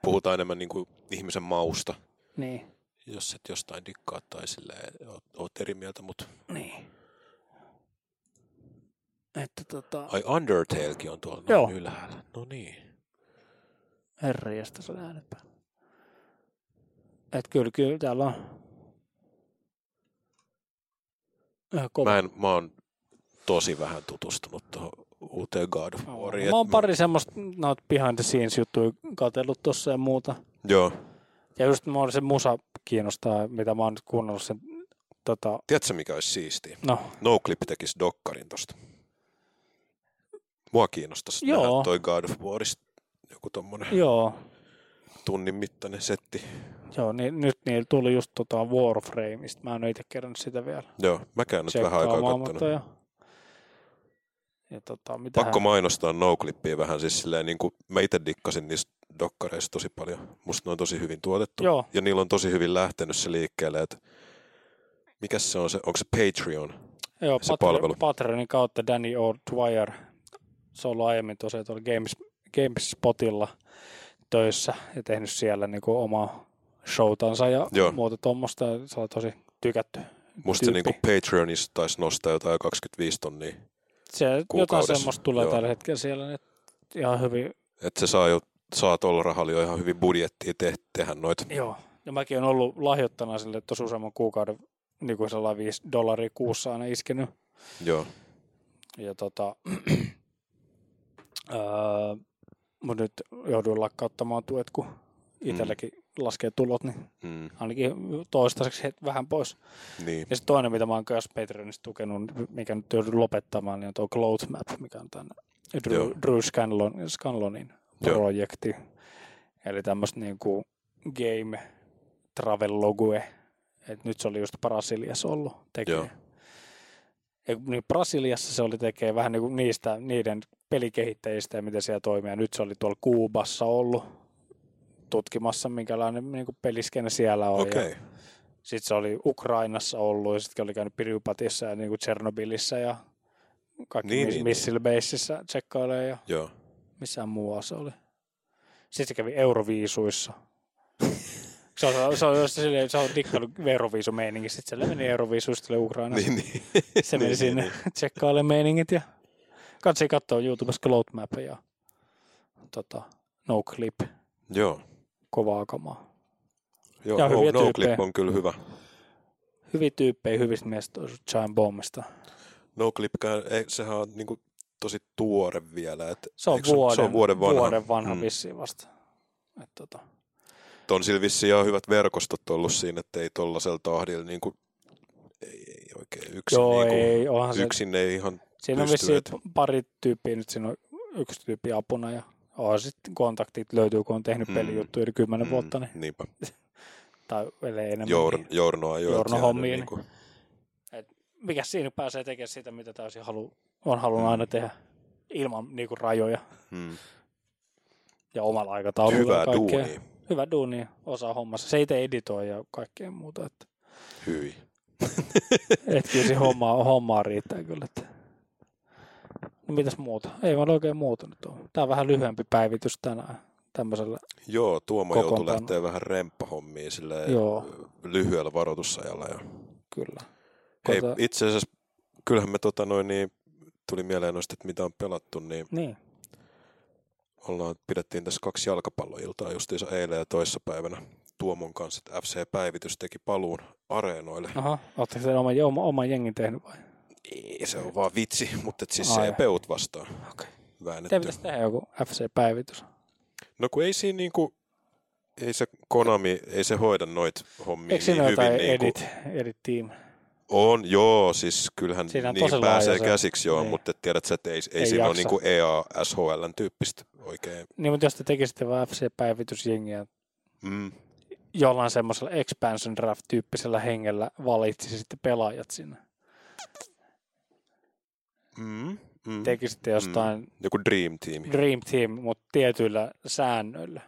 puhutaan enemmän niinku ihmisen mausta, Niin. Jos et jostain dikkaa tai silleen, oot, oot eri mieltä, mutta Niin. Että tota, ai Undertalekin on tuolla Joo. ylhäällä. No niin. herriästä se on äänet päällä. Et kyllä, kyllä täällä on ihan kova. Mä, en, mä oon tosi vähän tutustunut tuohon uuteen God of. Wariin. Mä oon pari semmoista noita behind the scenes juttuja katsellut tossa ja muuta. Joo. Ja just mua se musa kiinnostaa, mitä mä oon nyt kuunnellut sen, tota, Tiedätkö mikä olisi siistiä? no, Noclip tekisi dokkarin tosta. Mua kiinnostaisi Joo. nähdä toi God of Warista joku tommonen joo, tunnin mittainen setti. joo niin, nyt niillä tuli just tota Warframeista, mä en ole itse kerännyt sitä vielä. Joo, mäkään nyt vähän aikaa kattonut. Ja, ja tota, mitä Pakko mainostaa Noclipia vähän siis silleen, niin kuin mä itse dikkasin niistä dokkareista tosi paljon. Musta ne on tosi hyvin tuotettu. Joo, Ja niillä on tosi hyvin lähtenyt se liikkeelle, että mikä se on se, onko se Patreon? Joo, se Patre- palvelu. Patreonin kautta Danny O'Dwyer. Se on ollut aiemmin tosiaan tuolla Games, GameSpotilla töissä ja tehnyt siellä niin kuin omaa showtansa ja Joo. muuta tuommoista. Se on tosi tykätty. Musta se Tyyppi. niin Patreonissa taisi nostaa jotain 25 tonnia. Se jotain semmoista tulee Joo. tällä hetkellä siellä. Että ihan hyvin. Että se saa jo, saa tuolla rahalla jo ihan hyvin budjettia te, tehdä noita. Joo. Ja mäkin olen ollut lahjoittana sille tosi useamman kuukauden niin kuin sellainen 5 dollaria kuussa aina iskenyt. Joo, Ja tota, *clears throat* öö, mutta nyt jouduin lakkauttamaan tuet, kun itselläkin laskee tulot, niin mm, ainakin toistaiseksi het- vähän pois. niin. Ja sitten toinen, mitä mä oon myös Patreonista tukenut, mikä nyt joudun lopettamaan, niin on tuo Cloud Map, mikä on tämän Drew. Drew Scanlon, Scanlonin Joo. projekti. Eli tämmöistä niin kuin game travel logue. Et nyt se oli just Brasiliassa ollut tekee. Joo. Ja niin Brasiliassa se oli tekee vähän niin kuin niistä, niiden pelikehittäjistä ja miten siellä toimii. Ja nyt se oli tuolla Kuubassa ollut tutkimassa, minkälainen niin kuin peliskene siellä on. Ja okay. sitten se oli Ukrainassa ollut ja sitten oli käynyt Piripatissa ja niin kuin Tchernobylissa ja kaikki Niin, niin, niin, Missile Basessa tsekkailee ja joo. Missään muualla se oli. Sitten se kävi Euroviisuissa. *laughs* Se on, se on, se on, se on dikkailu Euroviisumeininki, sitten se meni Euroviisuista tuli Ukrainassa. Niin, niin. Se meni Niin, sinne niin, tsekkailemaan meiningit ja katsi katsoa YouTubesta Cloud Map ja tota, No Clip, Joo, kovaa kamaa. joo. Ja no, hyviä no tyyppejä. Clip on kyllä hyvä. Hyviä tyyppejä, hyvistä mielestä Giant Bombista. No ei, sehän on niin kuin, tosi tuore vielä. Et, Se on vuoden, se on vuoden vanha. vuoden vanha Mm. vissiin vasta. Et tota, On sillä vissiin ihan hyvät verkostot ollut siinä, että ei tollasella tahdilla niin kuin, ei, ei oikein yksin, joo, niin kuin, ei, onhan se. yksin ei ihan, Siinä on pystyy, vissiin pari tyyppiä, nyt siinä on yksi tyyppi apuna ja on sitten kontaktit löytyy, kun on tehnyt Mm. pelijuttuja yli kymmenen Mm, vuotta, niin, niinpä, *laughs* tai ellei enemmän. Jour, niin. Journoa jo. Journo hommiin. Niin kuin, mikä siinä pääsee tekemään sitä, mitä täysin halu, on halunnut aina tehdä ilman niinku rajoja Hmm. ja omalla aikataululla. Hyvää ja kaikkea. duunia. Hyvä duuni, osaa hommassa. Se itse editoi ja kaikkea muuta. Että, Hyi. *laughs* et kyllä se hommaa, hommaa riittää kyllä. Että. No mitäs muuta? Ei vaan oikein muuta nyt ole. Tää on vähän lyhyempi päivitys tänään tämmöisellä. Joo, Tuomo joutui lähteä vähän remppahommiin sille lyhyellä varoitusajalla. Ja... Kyllä. Hei, Kota- itse asiassa kyllähän me tota noin, niin, tuli mieleen noista, että mitä on pelattu, niin Niin. ollaan, pidettiin tässä kaksi jalkapalloiltaa justiinsa eilen ja toissapäivänä Tuomon kanssa, että FC-päivitys teki paluun areenoille. Aha, ootteko te oman, oma, oman jengin tehnyt vai? Ei, se on vaan vitsi, mutta et siis Ai. se peut vastaan Okei. väännetty. Te pitäisi tehdä joku FC-päivitys. No kun ei siinä niinku, ei se Konami, ei se hoida noit hommia Eikö niin hyvin. Niinku, edit, edit team? On, joo, siis kyllähän Siinä niin pääsee se- käsiksi joo, niin. mutta tiedät sä, että ei, ei, Ei siinä ole jaksa. niinku EA, SHLn tyyppistä oikein. Niin, mutta jos te tekisitte vaan FC-päivitysjengiä Mm. jollain semmoisella expansion draft-tyyppisellä hengellä valitsisi sitten pelaajat sinne. Mm. Mm. Tekisitte jostain Joku Dream Team. Dream Team, mutta tietyillä säännöillä.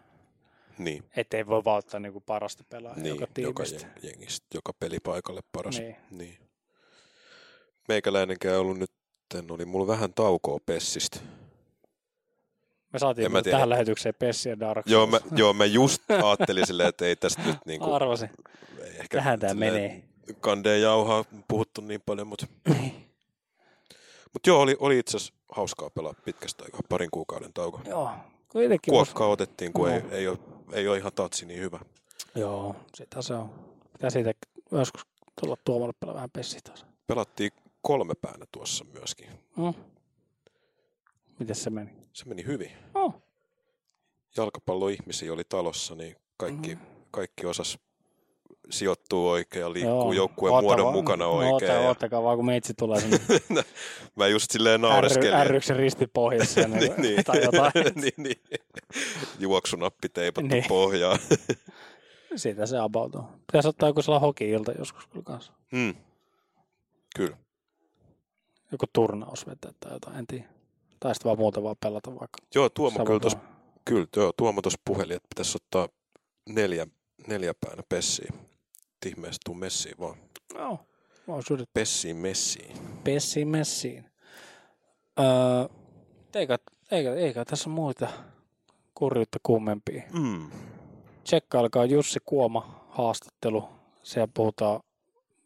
Niin, Ettei voi vaan ottaa niinku parasta pelaajaa niin joka joka tiimistä. jeng- jengistä, joka pelipaikalle paras. Niin. Niin. Meikäläinenkään ollut nyt, oli mulla vähän taukoa Pessistä. Me saatiin mä tähän lähetykseen Pessi ja Dark Joo, mä, joo, mä just ajattelin silleen, että ei tästä nyt niinku, Arvasin. ei ehkä Tähän silleen menee. Kandeen jauhaa puhuttu niin paljon, mutta mut joo, oli, oli itse asiassa hauskaa pelaa pitkästä aikaa, parin kuukauden tauko. Joo. Kuitenkin. Kuokkaa otettiin, kun No. ei, ei, ole, ei ole ihan tatsi niin hyvä. Joo, sitä se on. Pitää siitä joskus tulla tuomalle pelaa vähän Pessi taas. Pelattiin kolme päänä tuossa myöskin. Mm. Miten se meni? Se meni hyvin. Oh. Jalkapalloihmisiä oli talossa, niin kaikki, Mm. kaikki osas sijoittuu oikein ja liikkuu Joo. joukkueen Oota muodon vaan- mukana no, oikein. Oota, ja oottakaa vaan, kun meitsi tulee sinne *laughs* mä just silleen R, naureskelin. R1 risti pohjassa ja *laughs* niin, niin. tai jotain. *laughs* niin, niin. Juoksunappi teipattu Niin. pohjaan. Siitä se about on. Pitäisi ottaa joku sellainen hoki-ilta joskus kyllä kanssa. Mm. Kyllä. Joku turnaus vetää tai jotain, en tiedä. Tai sitten vaan muuten vaan pelata vaikka. Joo, Tuomo kyllä, tos, kyllä joo, Tuomo tuossa puheli, että pitäisi ottaa neljä, neljä päänä pessiin. Ihmeessä tuu messiin vaan. Joo. Vois yrittää. Pessiin messiin. Pessiin messiin. Öö, eikä, eikä, eikä tässä muita kurjuutta kummempia. Mm. Tsekkailkaa Jussi Kuoma haastattelu. Siellä puhutaan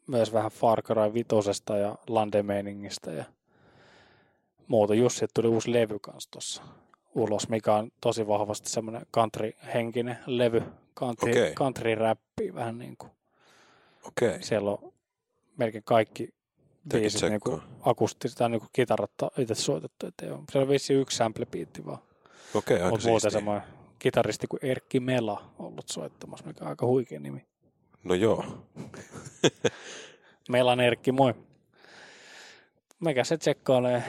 myös vähän Far Cry 5 ja Landemeiningistä ja muuta. Jussi tuli uusi levy kanssa tuossa ulos, mikä on tosi vahvasti semmoinen country-henkinen levy. Country, Okei. country räppi vähän niin kuin. Okei. Siellä on melkein kaikki Tekin biisit niin kuin akustiset tai niin kuin kitarat on itse soitettu. Että ei ole. Siellä on vissi yksi sample-biitti vaan. Okei, aika Mutta muuten semmoinen kitaristi kuin Erkki Mela ollut soittamassa, mikä on aika huikea nimi. No joo. *laughs* Melan Erkki, moi. Mikä se tsekkailee äh,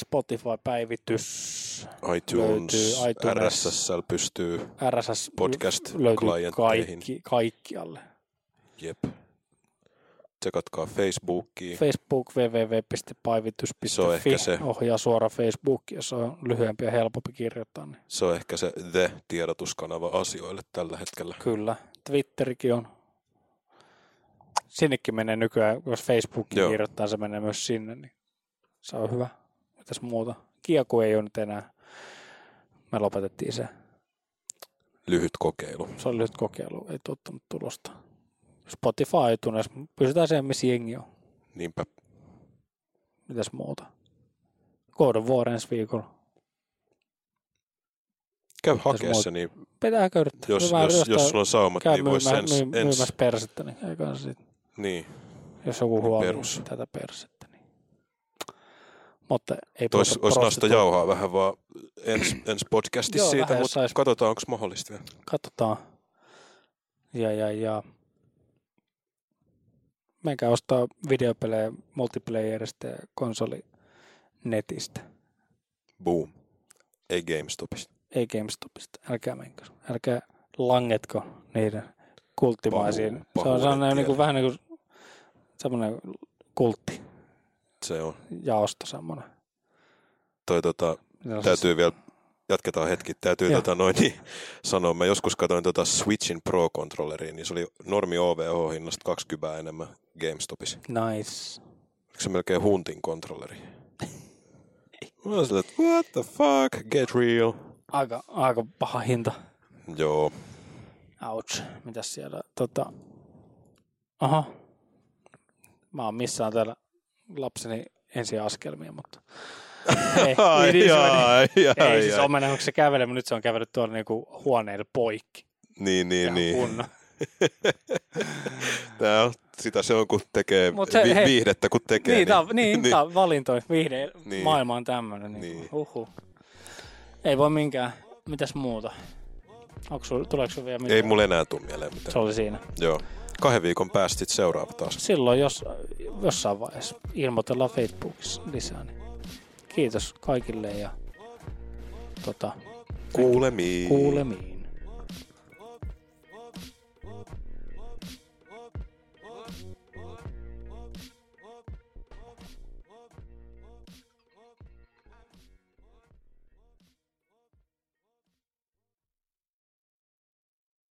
Spotify-päivitys, iTunes, Löytyy iTunes. RSS pystyy. RSS Podcast löytyy kaikki, kaikkialle. Jep. Tsekatkaa Facebookia. Facebook Se on ehkä se. ohjaa suoraan Facebookiin, jos on lyhyempi ja helpompi kirjoittaa. Niin Se on ehkä se The-tiedotuskanava asioille tällä hetkellä. kyllä. Twitterikin on. Sinnekin menee nykyään, jos Facebookiin Joo. kirjoittaa, se menee myös sinne. Niin se on hyvä. Mitäs muuta? Kieku ei ole nyt enää. Me lopetettiin se. Lyhyt kokeilu. Se oli lyhyt kokeilu, ei tuottanut tulosta. Spotify iTunes, pysytään siihen, missä jengi on. Niinpä. Mitäs muuta? Of War ensi viikolla. Käy hakeessa, niin Pitää yrittää. jos, Hyvä, jos, jostain jos sulla on saumat, niin voisi ens, myy, ens, myymässä persettä, niin eikä se sit, niin, jos joku huoli Perus. tätä persettä. Niin. Mutta ei Tois, olisi nasta jauhaa vähän vaan ens, *clears throat* ens podcastissa siitä, jos mutta sais- katsotaan, onko mahdollista vielä. Katsotaan. Ja, ja, ja. Menkää ostaa videopelejä multiplayerista ja konsoli netistä. Boom. Ei GameStopista. Ei GameStopista. Älkää menkö. Älkää langetko niiden kulttimaisiin. Pahu- se on sellainen niin kuin, vähän niin kuin semmoinen kultti Se on. jaosto semmoinen. Toi, tota, täytyy vielä, jatketaan hetki, täytyy Joo. tota, noin, niin, sanoa, mä joskus katsoin tota Switchin Pro-controlleria, niin se oli normi OVH-hinnasta 20 enemmän GameStopissa. Nice. Oliko se melkein huntin kontrolleri? *laughs* Mä olin silleen, että what the fuck, get real. Aika, aika paha hinta. Joo, Ouch. Mitäs siellä? Tota... Aha. Mä oon missään täällä lapseni ensiaskelmia, mutta... Ei, *laughs* ai, it is what ai, it- ai, ei siis ai. omena, onko se kävelee, mutta nyt se on kävellyt tuolla niinku huoneille poikki. Niin, niin, Ihan niin. kunnon. *laughs* Tää on, sitä se on, kun tekee Mut se- vi- hei. viihdettä, kun tekee. Niin, tää, on- niin, niin. tää on valintoja. Viihde, Niin. niin. maailma on tämmönen. Niin. Niin. niin. Uhu. Ei voi minkään. Mitäs muuta? Onko sul, tuleeko sulla vielä mitään? Ei mulle enää tule mieleen mitään. Se oli siinä. Joo. Kahden viikon päästä sit seuraava taas. Silloin jos, jossain vaiheessa ilmoitellaan Facebookissa lisää. Niin kiitos kaikille ja tota, Kuulemiin. kuulemiin.